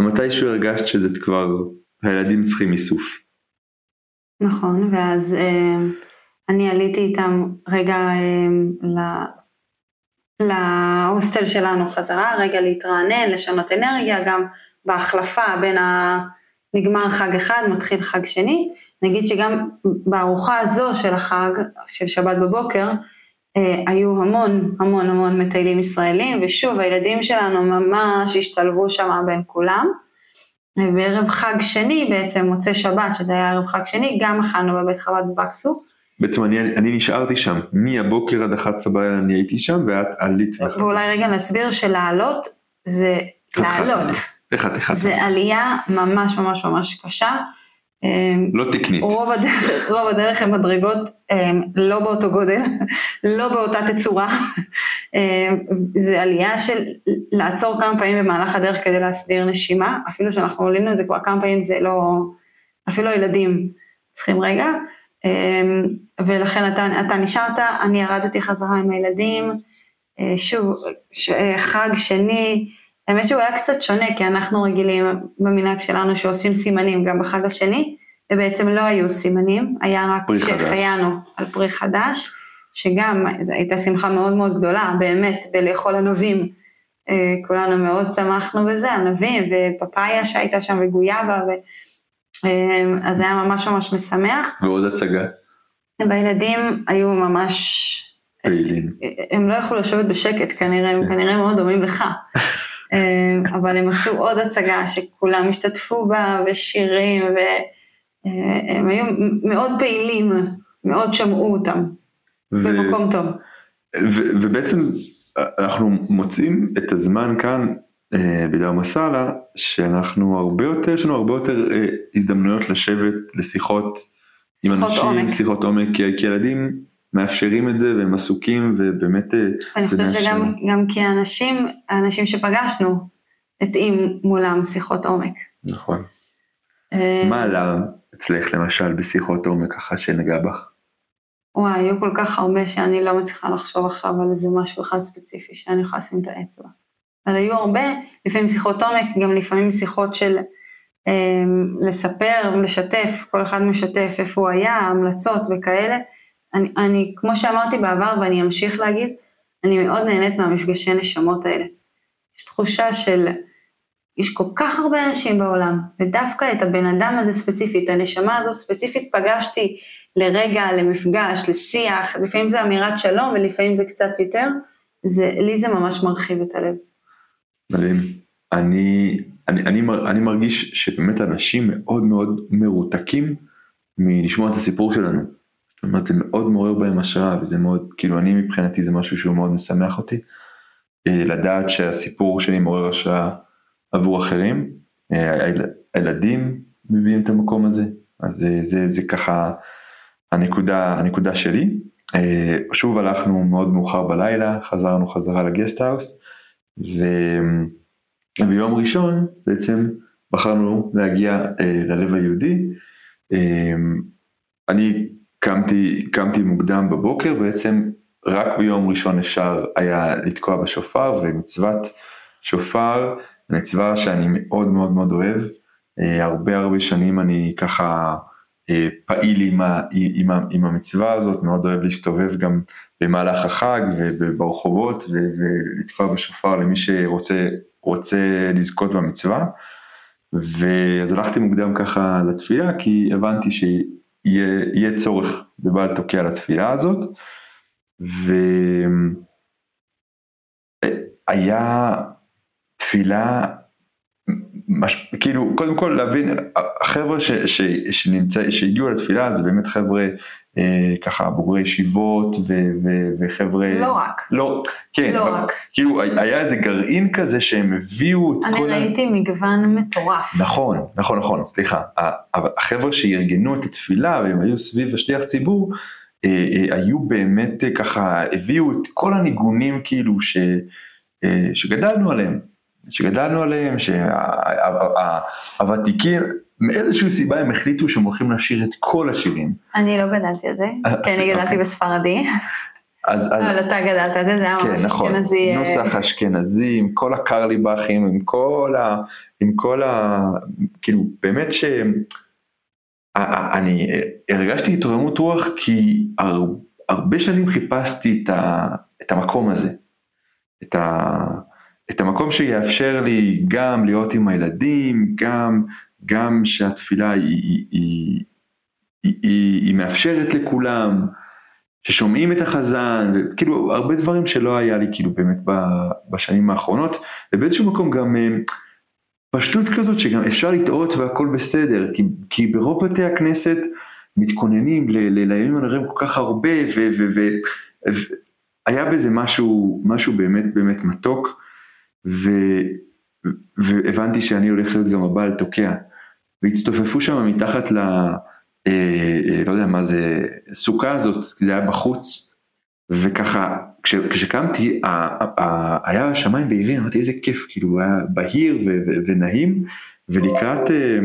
ומתישהו הרגשת שזה כבר, הילדים צריכים איסוף. נכון, ואז אה, אני עליתי איתם רגע ל... להוסטל שלנו חזרה, רגע להתרענן, לשנות אנרגיה, גם בהחלפה בין ה... נגמר חג אחד, מתחיל חג שני. נגיד שגם בארוחה הזו של החג, של שבת בבוקר, אה, היו המון המון המון מטיילים ישראלים, ושוב הילדים שלנו ממש השתלבו שם בין כולם. בערב חג שני, בעצם מוצאי שבת, שזה היה ערב חג שני, גם אכלנו בבית חב"ד בבקסו. בעצם אני, אני נשארתי שם, מהבוקר עד 11 בלילה אני הייתי שם, ואת עלית. ואולי רגע נסביר שלעלות זה לעלות. את אחד? זה עלייה ממש ממש ממש קשה. אמ, לא תקנית. רוב הדרך, רוב הדרך הם מדרגות אמ, לא באותו גודל, לא באותה תצורה. זה עלייה של לעצור כמה פעמים במהלך הדרך כדי להסדיר נשימה, אפילו שאנחנו עלינו את זה כבר כמה פעמים זה לא, אפילו הילדים צריכים רגע. ולכן אתה, אתה נשארת, אני ירדתי חזרה עם הילדים, אה, שוב, חג שני, האמת שהוא היה קצת שונה, כי אנחנו רגילים במנהג שלנו שעושים סימנים גם בחג השני, ובעצם לא היו סימנים, היה רק שהחיינו על פרי חדש, שגם זו הייתה שמחה מאוד מאוד גדולה, באמת, בלאכול ענבים. אה, כולנו מאוד שמחנו בזה, ענבים ופפאיה שהייתה שם וגויאבה, ו... אה, אז זה היה ממש ממש משמח. ועוד הצגה. והילדים היו ממש... פעילים. הם לא יכלו לשבת בשקט כנראה, הם כן. כנראה מאוד דומים לך. אה, אבל הם עשו עוד הצגה שכולם השתתפו בה, ושירים, והם היו מאוד פעילים, מאוד שמעו אותם, ו... במקום טוב. ו- ובעצם אנחנו מוצאים את הזמן כאן אה, בדאר מסאלה, שאנחנו הרבה יותר, יש לנו הרבה יותר אה, הזדמנויות לשבת לשיחות עם אנשים, עומק. שיחות עומק, כי ילדים מאפשרים את זה והם עסוקים ובאמת... אה, אני חושבת שגם גם כי האנשים, האנשים שפגשנו, התאים מולם שיחות עומק. נכון. מה עלה אצלך למשל בשיחות עומק אחת שנגע בך? וואי, היו כל כך הרבה שאני לא מצליחה לחשוב עכשיו על איזה משהו אחד ספציפי שאני יכולה לשים את האצבע. אבל היו הרבה, לפעמים שיחות עומק, גם לפעמים שיחות של אה, לספר, לשתף, כל אחד משתף איפה הוא היה, המלצות וכאלה. אני, אני, כמו שאמרתי בעבר ואני אמשיך להגיד, אני מאוד נהנית מהמפגשי נשמות האלה. יש תחושה של, יש כל כך הרבה אנשים בעולם, ודווקא את הבן אדם הזה ספציפית, הנשמה הזאת ספציפית פגשתי לרגע, למפגש, לשיח, לפעמים זה אמירת שלום ולפעמים זה קצת יותר, זה, לי זה ממש מרחיב את הלב. מדהים. אני, אני, אני, אני מרגיש שבאמת אנשים מאוד מאוד מרותקים מלשמוע את הסיפור שלנו. זאת אומרת זה מאוד מעורר בהם השראה וזה מאוד כאילו אני מבחינתי זה משהו שהוא מאוד משמח אותי. אה, לדעת שהסיפור שלי מעורר השראה עבור אחרים. אה, הילדים מביאים את המקום הזה אז זה, זה, זה ככה הנקודה הנקודה שלי. אה, שוב הלכנו מאוד מאוחר בלילה חזרנו חזרה לגסט האוס וביום ראשון בעצם בחרנו להגיע ללב היהודי. אני קמתי, קמתי מוקדם בבוקר, בעצם רק ביום ראשון אפשר היה לתקוע בשופר, ומצוות שופר מצווה שאני מאוד מאוד מאוד אוהב. אה, הרבה הרבה שנים אני ככה אה, פעיל עם, ה, עם, ה, עם המצווה הזאת, מאוד אוהב להסתובב גם במהלך החג וברחובות ולתקוע בשופר למי שרוצה רוצה לזכות במצווה. ואז הלכתי מוקדם ככה לתפילה כי הבנתי שיהיה צורך בבעל תוקע לתפילה הזאת. והיה תפילה מש... כאילו קודם כל להבין החבר'ה ש... ש... שנמצא שהגיעו לתפילה זה באמת חבר'ה אה, ככה בוגרי ישיבות ו... ו... וחבר'ה לא רק. לא כן לא אבל, רק. כאילו היה איזה גרעין כזה שהם הביאו את אני כל ראיתי מגוון מטורף. נכון נכון נכון סליחה. ה- החבר'ה שארגנו את התפילה והם היו סביב השליח ציבור אה, אה, היו באמת אה, ככה הביאו את כל הניגונים כאילו ש... אה, שגדלנו עליהם שגדלנו עליהם, שהוותיקים, מאיזושהי סיבה הם החליטו שהם הולכים לשיר את כל השירים. אני לא גדלתי על זה כי אני גדלתי אוקיי. בספרדי אז, אז אבל אתה גדלת על זה זה היה כן, ממש נכון, אשכנזי אה, נוסח אשכנזי, עם כל הקרליבכים, עם כל ה... עם כל ה... כאילו, באמת ש... אני הרגשתי התרוממות רוח כי הר, הרבה שנים חיפשתי את, ה, את המקום הזה, את, ה, את המקום שיאפשר לי גם להיות עם הילדים, גם, גם שהתפילה היא, היא, היא, היא, היא, מאפשרת לכולם, ששומעים את החזן, כאילו הרבה דברים שלא היה לי כאילו באמת בשנים האחרונות, ובאיזשהו מקום גם אה, פשטות כזאת שגם אפשר לטעות והכל בסדר, כי, כי ברוב בתי הכנסת מתכוננים לימים הנראים כל כך הרבה, והיה בזה משהו, משהו באמת באמת מתוק, ו, והבנתי שאני הולך להיות גם הבעל תוקע, והצטופפו שם מתחת ל... אה, אה, לא יודע מה זה, סוכה הזאת, זה היה בחוץ, וככה, כש, כשקמתי, ה, ה, ה, היה שמיים בהירים, אמרתי איזה כיף, כאילו היה בהיר ו, ו, ונעים, ולקראת אה,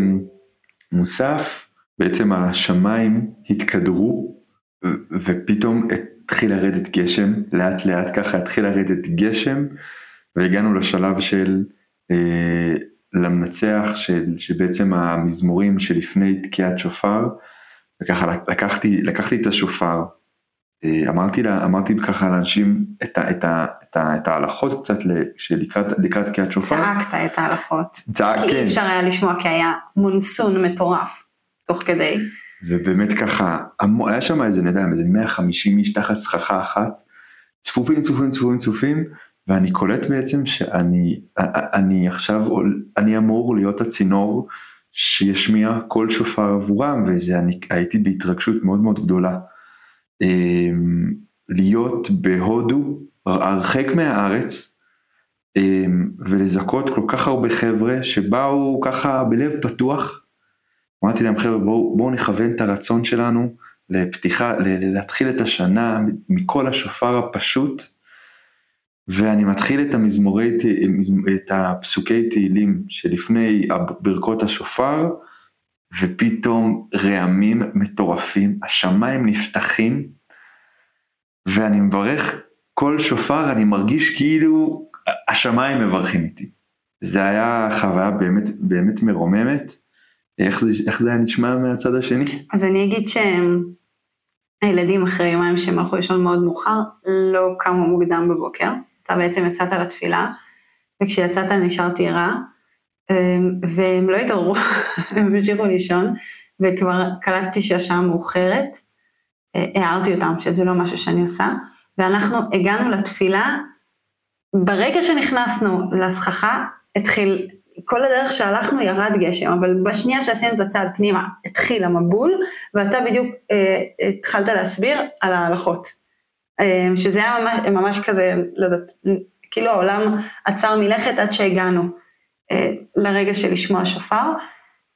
מוסף, בעצם השמיים התקדרו, ו, ופתאום התחיל לרדת גשם, לאט לאט ככה התחיל לרדת גשם, והגענו לשלב של אה, למנצח של, שבעצם המזמורים שלפני תקיעת שופר, וככה לקחתי, לקחתי את השופר, אה, אמרתי, לה, אמרתי ככה לאנשים את, ה, את, ה, את, ה, את ההלכות קצת שלקראת לקראת תקיעת שופר, צעקת את ההלכות. צעק, כי כן, אי אפשר היה לשמוע כי היה מונסון מטורף תוך כדי. ובאמת ככה, היה שם איזה, אני יודע, איזה 150 איש תחת סככה אחת, צפופים צפופים צפופים צפופים, ואני קולט בעצם שאני אני עכשיו, אני אמור להיות הצינור שישמיע קול שופר עבורם, וזה, אני הייתי בהתרגשות מאוד מאוד גדולה. אמ, להיות בהודו, הרחק מהארץ, אמ, ולזכות כל כך הרבה חבר'ה שבאו ככה בלב פתוח. אמרתי להם חבר'ה בואו, בואו נכוון את הרצון שלנו לפתיחה, להתחיל את השנה מכל השופר הפשוט. ואני מתחיל את המזמורי, את הפסוקי תהילים שלפני ברכות השופר, ופתאום רעמים מטורפים, השמיים נפתחים, ואני מברך כל שופר, אני מרגיש כאילו השמיים מברכים איתי. זה היה חוויה באמת, באמת מרוממת. איך זה, איך זה היה נשמע מהצד השני? אז אני אגיד שהילדים אחרי יומיים שהם הלכו לישון מאוד מאוחר, לא קמו מוקדם בבוקר. אתה בעצם יצאת לתפילה, וכשיצאת נשארתי רע, אמ, והם לא התעוררו, הם המשיכו לישון, וכבר קלטתי שהשעה מאוחרת, אה, הערתי אותם שזה לא משהו שאני עושה, ואנחנו הגענו לתפילה, ברגע שנכנסנו לסככה, התחיל, כל הדרך שהלכנו ירד גשם, אבל בשנייה שעשינו את הצעד פנימה, התחיל המבול, ואתה בדיוק אה, התחלת להסביר על ההלכות. אה, שזה היה ממש, ממש כזה, לא יודעת, כאילו העולם עצר מלכת עד שהגענו אה, לרגע של לשמוע שופר.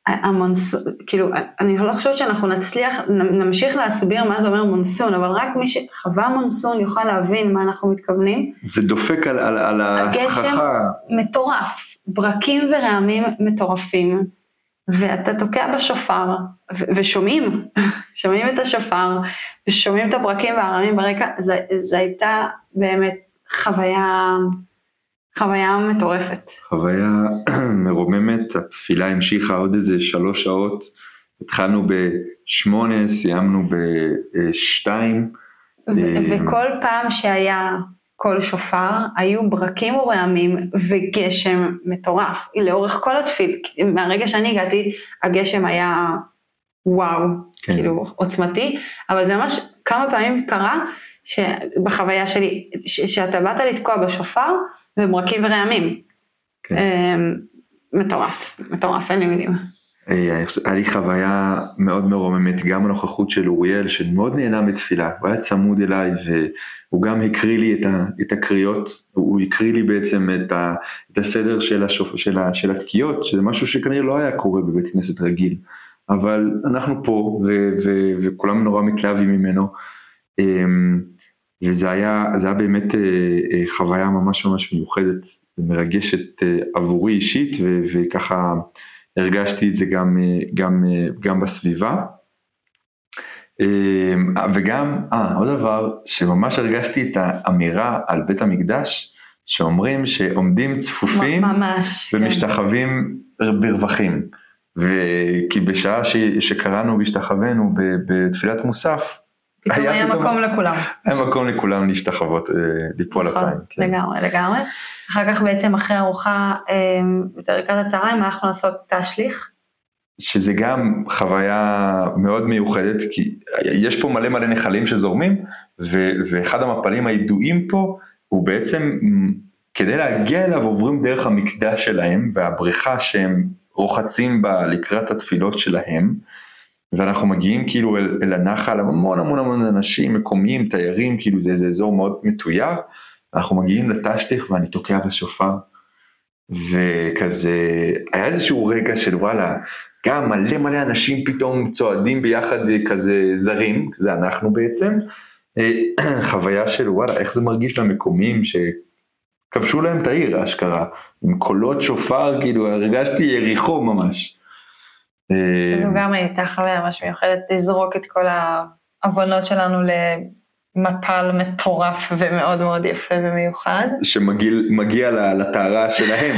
המונסון, כאילו, אני לא חושבת שאנחנו נצליח, נמשיך להסביר מה זה אומר מונסון, אבל רק מי שחווה מונסון יוכל להבין מה אנחנו מתכוונים. זה דופק על, על, על הסככה. מטורף, ברקים ורעמים מטורפים, ואתה תוקע בשופר, ו- ושומעים, שומעים את השופר, ושומעים את הברקים והרעמים ברקע, זו הייתה באמת חוויה חוויה מטורפת. חוויה מרוממת, התפילה המשיכה עוד איזה שלוש שעות, התחלנו בשמונה, סיימנו בשתיים. ו- אה, וכל פעם שהיה קול שופר, היו ברקים ורעמים וגשם מטורף. לאורך כל התפיל, מהרגע שאני הגעתי, הגשם היה וואו, כן. כאילו עוצמתי, אבל זה ממש כמה פעמים קרה שבחוויה שלי, ש- שאתה באת לתקוע בשופר וברקים ורעמים. כן. אמ, מטורף, מטורף, אין לי מילים. אה, היה לי חוויה מאוד מרוממת, גם הנוכחות של אוריאל שמאוד נהנה מתפילה, הוא היה צמוד אליי והוא גם הקריא לי את, ה, את הקריאות, הוא הקריא לי בעצם את, ה, את הסדר של, השופ, של, ה, של התקיעות, שזה משהו שכנראה לא היה קורה בבית כנסת רגיל, אבל אנחנו פה ו, ו, וכולם נורא מתלהבים ממנו, אמ, וזה היה, היה באמת אה, אה, חוויה ממש ממש מיוחדת ומרגשת אה, עבורי אישית ו, וככה הרגשתי את זה גם, אה, גם, אה, גם בסביבה. אה, וגם, אה, עוד דבר, שממש הרגשתי את האמירה על בית המקדש, שאומרים שעומדים צפופים ממש. כן. ומשתחווים ברווחים. וכי בשעה ש, שקראנו והשתחווינו ב- בתפילת מוסף, פתאום היה פתאום- מקום לכולם. היה מקום לכולם להשתחוות, אה, ליפול נכון, אפיים. כן. לגמרי, לגמרי. אחר כך בעצם אחרי ארוחה, אמ, לקראת הצהריים, הלכנו לעשות תשליך. שזה גם חוויה מאוד מיוחדת, כי יש פה מלא מלא נחלים שזורמים, ו- ואחד המפלים הידועים פה, הוא בעצם, כדי להגיע אליו עוברים דרך המקדש שלהם, והבריכה שהם רוחצים בה לקראת התפילות שלהם, ואנחנו מגיעים כאילו אל, אל הנחל, המון המון המון אנשים, מקומיים, תיירים, כאילו זה איזה אזור מאוד מתויר, אנחנו מגיעים לתשליך ואני תוקע בשופר, וכזה, היה איזשהו רגע של וואלה, גם מלא מלא אנשים פתאום צועדים ביחד אה, כזה זרים, זה אנחנו בעצם, אה, חוויה של וואלה, איך זה מרגיש למקומיים שכבשו להם את העיר אשכרה, עם קולות שופר, כאילו הרגשתי יריחו ממש. אה, זו גם הייתה חוויה ממש מיוחדת, לזרוק את כל העוונות שלנו למפל מטורף ומאוד מאוד יפה ומיוחד. שמגיע לטהרה שלהם,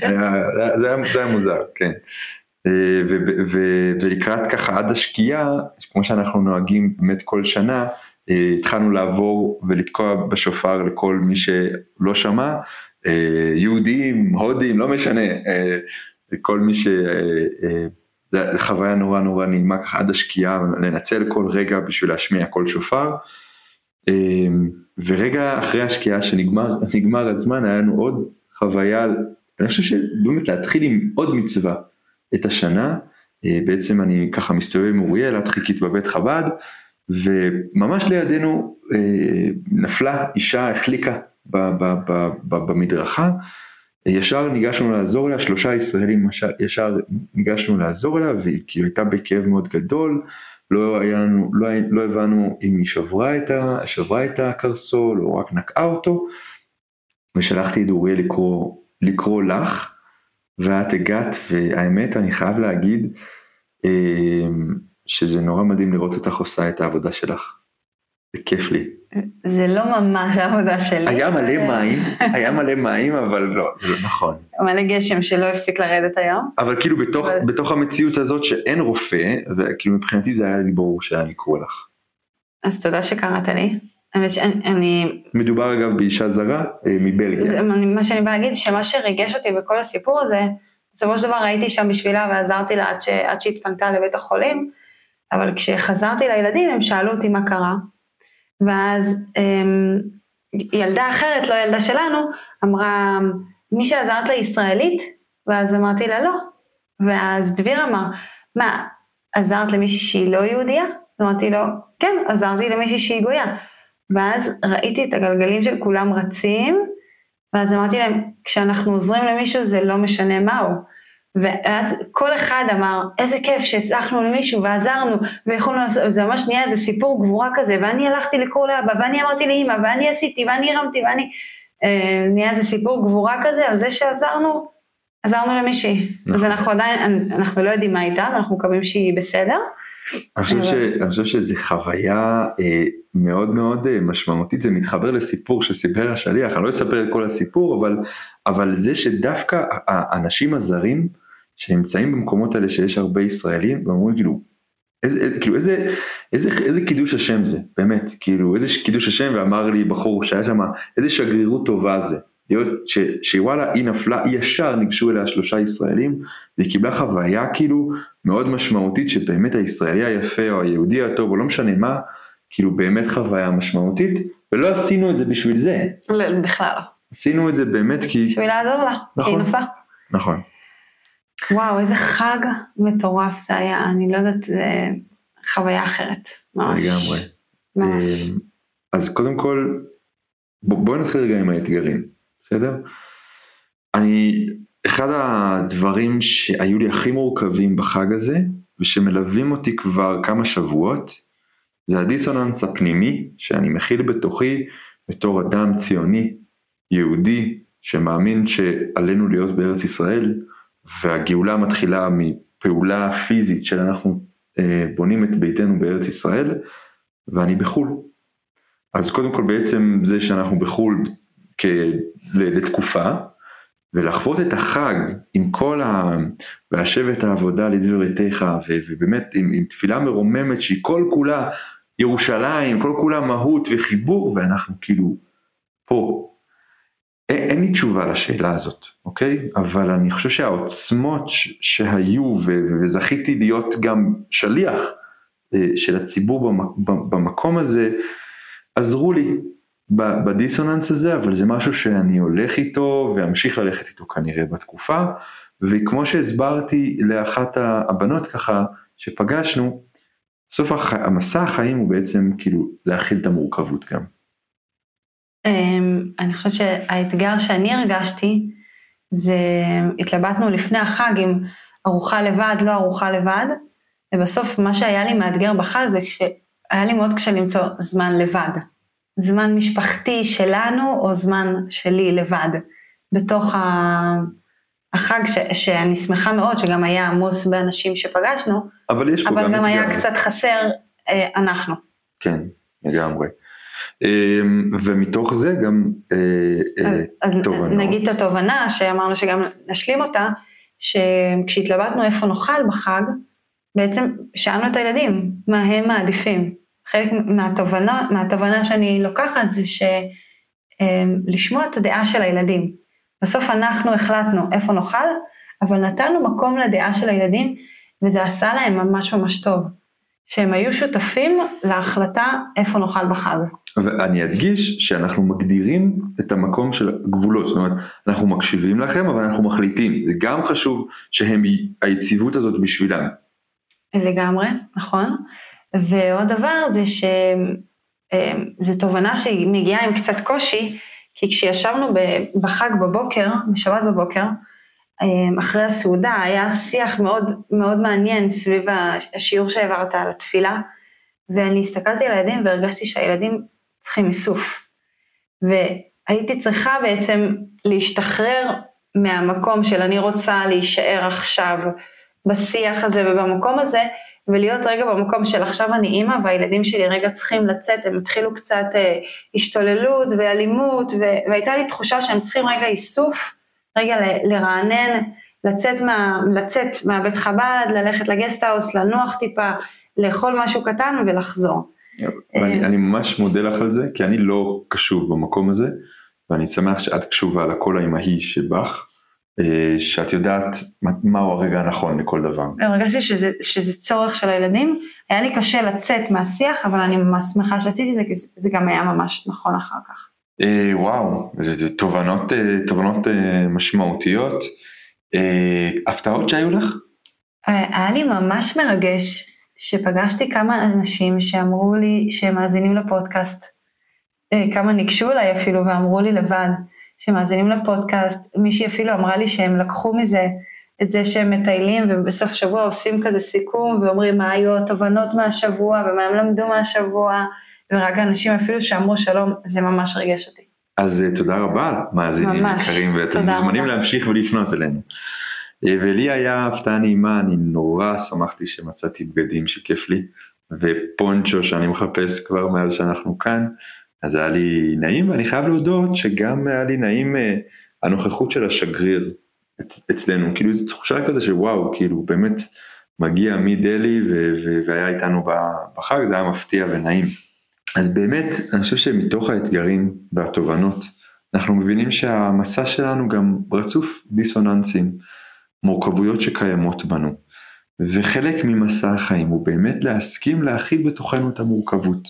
זה היה- מוזר, כן. אה, ולקראת ככה עד השקיעה, כמו שאנחנו נוהגים באמת כל שנה, אה, התחלנו לעבור ולתקוע בשופר לכל מי שלא שמע, אה, יהודים, הודים, לא משנה, אה, כל מי ש... אה, זו חוויה נורא נורא נעימה ככה עד השקיעה, לנצל כל רגע בשביל להשמיע קול שופר. אמ, ורגע אחרי השקיעה שנגמר נגמר הזמן היה לנו עוד חוויה, אני חושב שבאמת להתחיל עם עוד מצווה את השנה, אה, בעצם אני ככה מסתובב עם אוריאל, את חיכית בבית חב"ד, וממש לידינו אה, נפלה אישה החליקה במדרכה, ישר ניגשנו לעזור לה, שלושה ישראלים ישר- ניגשנו לעזור לה, והיא כאילו הייתה בכאב מאוד גדול, לא לנו, לא, לא הבנו אם היא שברה את, ה, שברה את הקרסול או רק נקעה אותו, ושלחתי את אוריאל לקרוא, לקרוא לך, ואת הגעת, והאמת אני חייב להגיד אה, שזה נורא מדהים לראות אותך עושה את העבודה שלך. זה כיף לי. זה לא ממש העבודה שלי. היה מלא מים, היה מלא מים, אבל לא, זה לא נכון. מלא גשם שלא הפסיק לרדת היום. אבל כאילו בתוך, אבל- בתוך המציאות הזאת שאין רופא, וכאילו מבחינתי זה היה לי ברור שהיה לקרוא לך. אז תודה שקראת לי. האמת שאני, אני, מדובר אגב באישה זרה אה, מבלגיה. זה- מה שאני באה להגיד, שמה שריגש אותי בכל הסיפור הזה, בסופו של דבר הייתי שם בשבילה ועזרתי לה עד, ש, עד שהתפנתה לבית החולים, אבל כשחזרתי לילדים הם שאלו אותי מה קרה, ואז אמ, ילדה אחרת, לא ילדה שלנו, אמרה, מי שעזרת לה ישראלית? ואז אמרתי לה לא. ואז דביר אמר, מה, עזרת למישהי שהיא לא יהודייה? אז אמרתי לו, כן, עזרתי למישהי שהיא גויה. ואז ראיתי את הגלגלים של כולם רצים, ואז אמרתי להם, כשאנחנו עוזרים למישהו זה לא משנה מהו. ואז כל אחד אמר, איזה כיף שהצלחנו למישהו ועזרנו, ויכולנו לעשות, זה ממש נהיה איזה סיפור גבורה כזה, ואני הלכתי לקרוא לאבא, ואני אמרתי לאמא, ואני עשיתי, ואני הרמתי, ואני... אה, נהיה איזה סיפור גבורה כזה, על זה שעזרנו, עזרנו למישהי. נכון. אז אנחנו עדיין, אנחנו לא יודעים מה איתה, ואנחנו מקווים שהיא בסדר. אני חושב, אבל- חושב שזו חוויה אה, מאוד מאוד אה, משמעותית, זה מתחבר לסיפור שסיפר השליח, אני לא אספר את כל הסיפור, אבל, אבל זה שדווקא האנשים הזרים שנמצאים במקומות האלה שיש הרבה ישראלים, ואומרים כאילו, איזה, איזה, כאילו איזה, איזה, איזה קידוש השם זה, באמת, כאילו איזה קידוש השם, ואמר לי בחור שהיה שם, איזה שגרירות טובה זה, להיות ש, שוואלה היא נפלה, ישר ניגשו אליה שלושה ישראלים, והיא קיבלה חוויה כאילו מאוד משמעותית שבאמת הישראלי היפה או היהודי הטוב או לא משנה מה, כאילו באמת חוויה משמעותית, ולא עשינו את זה בשביל זה, לא, בכלל לא. עשינו את זה באמת כי, בשביל לעזור לה, כי היא נכון. נפלה. נכון, וואו, איזה חג מטורף זה היה, אני לא יודעת, זה חוויה אחרת. ממש. לגמרי. ממש. אה, אז קודם כל, בוא- בואי נתחיל רגע עם האתגרים, בסדר? אני, אחד הדברים שהיו לי הכי מורכבים בחג הזה, ושמלווים אותי כבר כמה שבועות, זה הדיסוננס הפנימי שאני מכיל בתוכי בתור אדם ציוני, יהודי, שמאמין שעלינו להיות בארץ ישראל, והגאולה מתחילה מפעולה פיזית של אנחנו אה, בונים את ביתנו בארץ ישראל, ואני בחו"ל. אז קודם כל בעצם זה שאנחנו בחו"ל כ... לתקופה, ולחוות את החג עם כל ה... והשב את העבודה לדבריתך, ו... ובאמת עם, עם תפילה מרוממת שהיא כל כולה ירושלים, כל כולה מהות וחיבור, ואנחנו כאילו פה. אין, לי תשובה לשאלה הזאת, אוקיי? אבל אני חושב שהעוצמות. שהיו. וזכיתי להיות גם שליח אה, של הציבור במ... במקום הזה, עזרו לי בדיסוננס הזה, אבל זה משהו שאני הולך איתו ואמשיך ללכת איתו כנראה בתקופה, וכמו שהסברתי לאחת הבנות ככה שפגשנו, בסוף. המסע החיים הוא בעצם כאילו להכיל את המורכבות גם. חושבת שהאתגר שאני הרגשתי, זה התלבטנו לפני החג עם ארוחה לבד, לא ארוחה לבד, ובסוף מה שהיה לי מאתגר בחג זה שהיה לי מאוד קשה למצוא זמן לבד. זמן משפחתי שלנו או זמן שלי לבד. בתוך ה... החג ש... שאני שמחה מאוד שגם היה עמוס באנשים שפגשנו, אבל אבל גם גם היה. קצת חסר אה, אנחנו. כן, לגמרי. אמ, ומתוך זה גם אה, אה, אז תובנות. נגיד את התובנה שאמרנו שגם נשלים אותה, שכשהתלבטנו איפה נאכל בחג, בעצם שאלנו את הילדים מה הם מעדיפים. חלק מהתובנה, מהתובנה שאני לוקחת זה שלשמוע את הדעה של הילדים. בסוף אנחנו החלטנו איפה נאכל, אבל נתנו מקום לדעה של הילדים, וזה עשה להם ממש ממש טוב. שהם היו שותפים להחלטה איפה נאכל בחג. ואני אדגיש שאנחנו מגדירים את המקום של הגבולות, זאת אומרת, אנחנו מקשיבים לכם אבל אנחנו מחליטים, זה גם חשוב שהם, היציבות הזאת בשבילם. לגמרי, נכון. ועוד דבר זה שזו תובנה שהיא מגיעה עם קצת קושי, כי כשישבנו בחג בבוקר, בשבת בבוקר, אמ, אחרי הסעודה, היה שיח מאוד מאוד מעניין סביב השיעור שהעברת על התפילה, ואני הסתכלתי על הילדים והרגשתי שהילדים צריכים איסוף. והייתי צריכה בעצם להשתחרר מהמקום של אני רוצה להישאר עכשיו בשיח הזה ובמקום הזה, ולהיות רגע במקום של עכשיו אני אימא והילדים שלי רגע צריכים לצאת, הם התחילו קצת אה, השתוללות ואלימות, ו- והייתה לי תחושה שהם צריכים רגע איסוף, רגע ל- לרענן, לצאת, מה, לצאת מהבית חב"ד, ללכת לגסטהאוס, לנוח טיפה, לאכול משהו קטן ולחזור. ואני אה. אני ממש מודה לך על זה, כי אני לא קשוב במקום הזה, ואני שמח שאת קשובה לקול האמהי שבך, אה, שאת יודעת מה- מהו הרגע הנכון לכל דבר. הרגשתי שזה, שזה צורך של הילדים, היה לי קשה לצאת מהשיח, אבל אני ממש שמחה שעשיתי את זה, כי זה גם היה ממש נכון אחר כך. אה, וואו, זה תובנות, אה, תובנות אה, משמעותיות. הפתעות שהיו לך? היה לי ממש מרגש שפגשתי כמה אנשים שאמרו לי שהם מאזינים לפודקאסט, כמה ניגשו אליי אפילו ואמרו לי לבד שמאזינים לפודקאסט, מישהי אפילו אמרה לי שהם לקחו מזה את זה שהם מטיילים ובסוף שבוע עושים כזה סיכום ואומרים מה היו התובנות מהשבוע ומה הם למדו מהשבוע, ורק אנשים אפילו שאמרו שלום, זה ממש ריגש אותי. אז אה, תודה רבה מאזינים יקרים, ואתם מוזמנים רבה. להמשיך ולפנות אלינו. אה, ולי היה הפתעה נעימה, אני נורא שמחתי שמצאתי בגדים שכיף לי, ופונצ'ו שאני מחפש כבר מאז שאנחנו כאן, אז היה לי נעים, ואני חייב להודות שגם היה לי נעים אה, הנוכחות של השגריר אצלנו, כאילו זו תחושה כזה שוואו, כאילו באמת מגיע מדלי והיה איתנו בחג, זה היה מפתיע ונעים. אז באמת, אני חושב שמתוך האתגרים והתובנות, אנחנו מבינים שהמסע שלנו גם רצוף דיסוננסים, מורכבויות שקיימות בנו. וחלק ממסע החיים הוא באמת להסכים להכיל בתוכנו את המורכבות,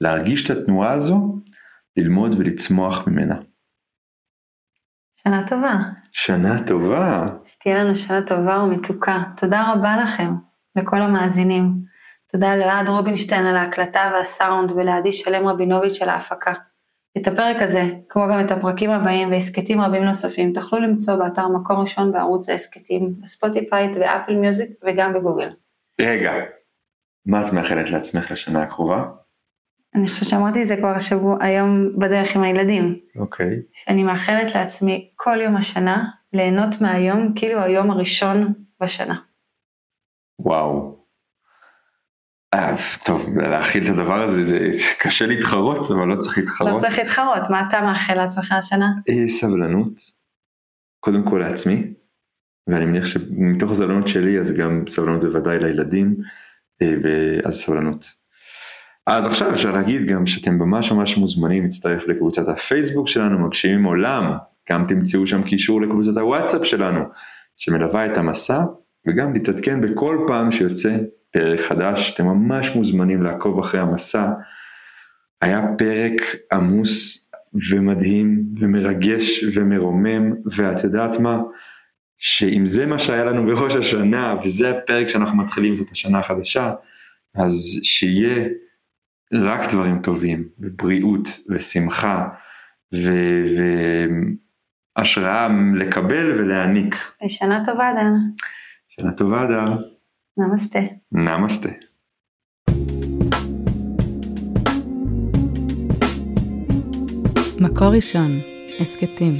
להרגיש את התנועה הזו, ללמוד ולצמוח ממנה. שנה טובה. שנה טובה. שתהיה לנו שנה טובה ומתוקה. תודה רבה לכם, לכל המאזינים. תודה לאלעד רובינשטיין על ההקלטה והסאונד ולעדי שלם רבינוביץ' על ההפקה. את הפרק הזה, כמו גם את הפרקים הבאים והסכתים רבים נוספים, תוכלו למצוא באתר מקום ראשון בערוץ ההסכתים, בספוטיפיי, ב-Apple Music וגם בגוגל. רגע, מה את מאחלת לעצמך לשנה הקרובה? אני חושבת שאמרתי את זה כבר השבוע, היום בדרך עם הילדים. אוקיי. Okay. שאני מאחלת לעצמי כל יום השנה ליהנות מהיום כאילו היום הראשון בשנה. וואו. אה, טוב, להכיל את הדבר הזה, זה, קשה להתחרות, אבל לא צריך להתחרות. לא צריך להתחרות, מה אתה מאחל לעצמך השנה? אה, סבלנות, קודם כל לעצמי, ואני מניח שמתוך הסבלנות שלי, אז גם סבלנות בוודאי לילדים, אה, ואז סבלנות. אז עכשיו אפשר להגיד גם שאתם ממש ממש מוזמנים להצטרף לקבוצת הפייסבוק שלנו, מגשימים עולם, גם תמצאו שם קישור לקבוצת הוואטסאפ שלנו, שמלווה את המסע, וגם להתעדכן בכל פעם שיוצא פרק חדש, אתם ממש מוזמנים לעקוב אחרי המסע. היה פרק עמוס ומדהים ומרגש ומרומם, ואת יודעת מה? שאם זה מה שהיה לנו בראש השנה, וזה הפרק שאנחנו מתחילים זאת השנה החדשה, אז שיהיה רק דברים טובים, ובריאות, ושמחה, והשראה לקבל ולהעניק. שנה טובה, דן. שנה טובה, דר. נמסטה. נמסטה. מקור ראשון, הסכתים.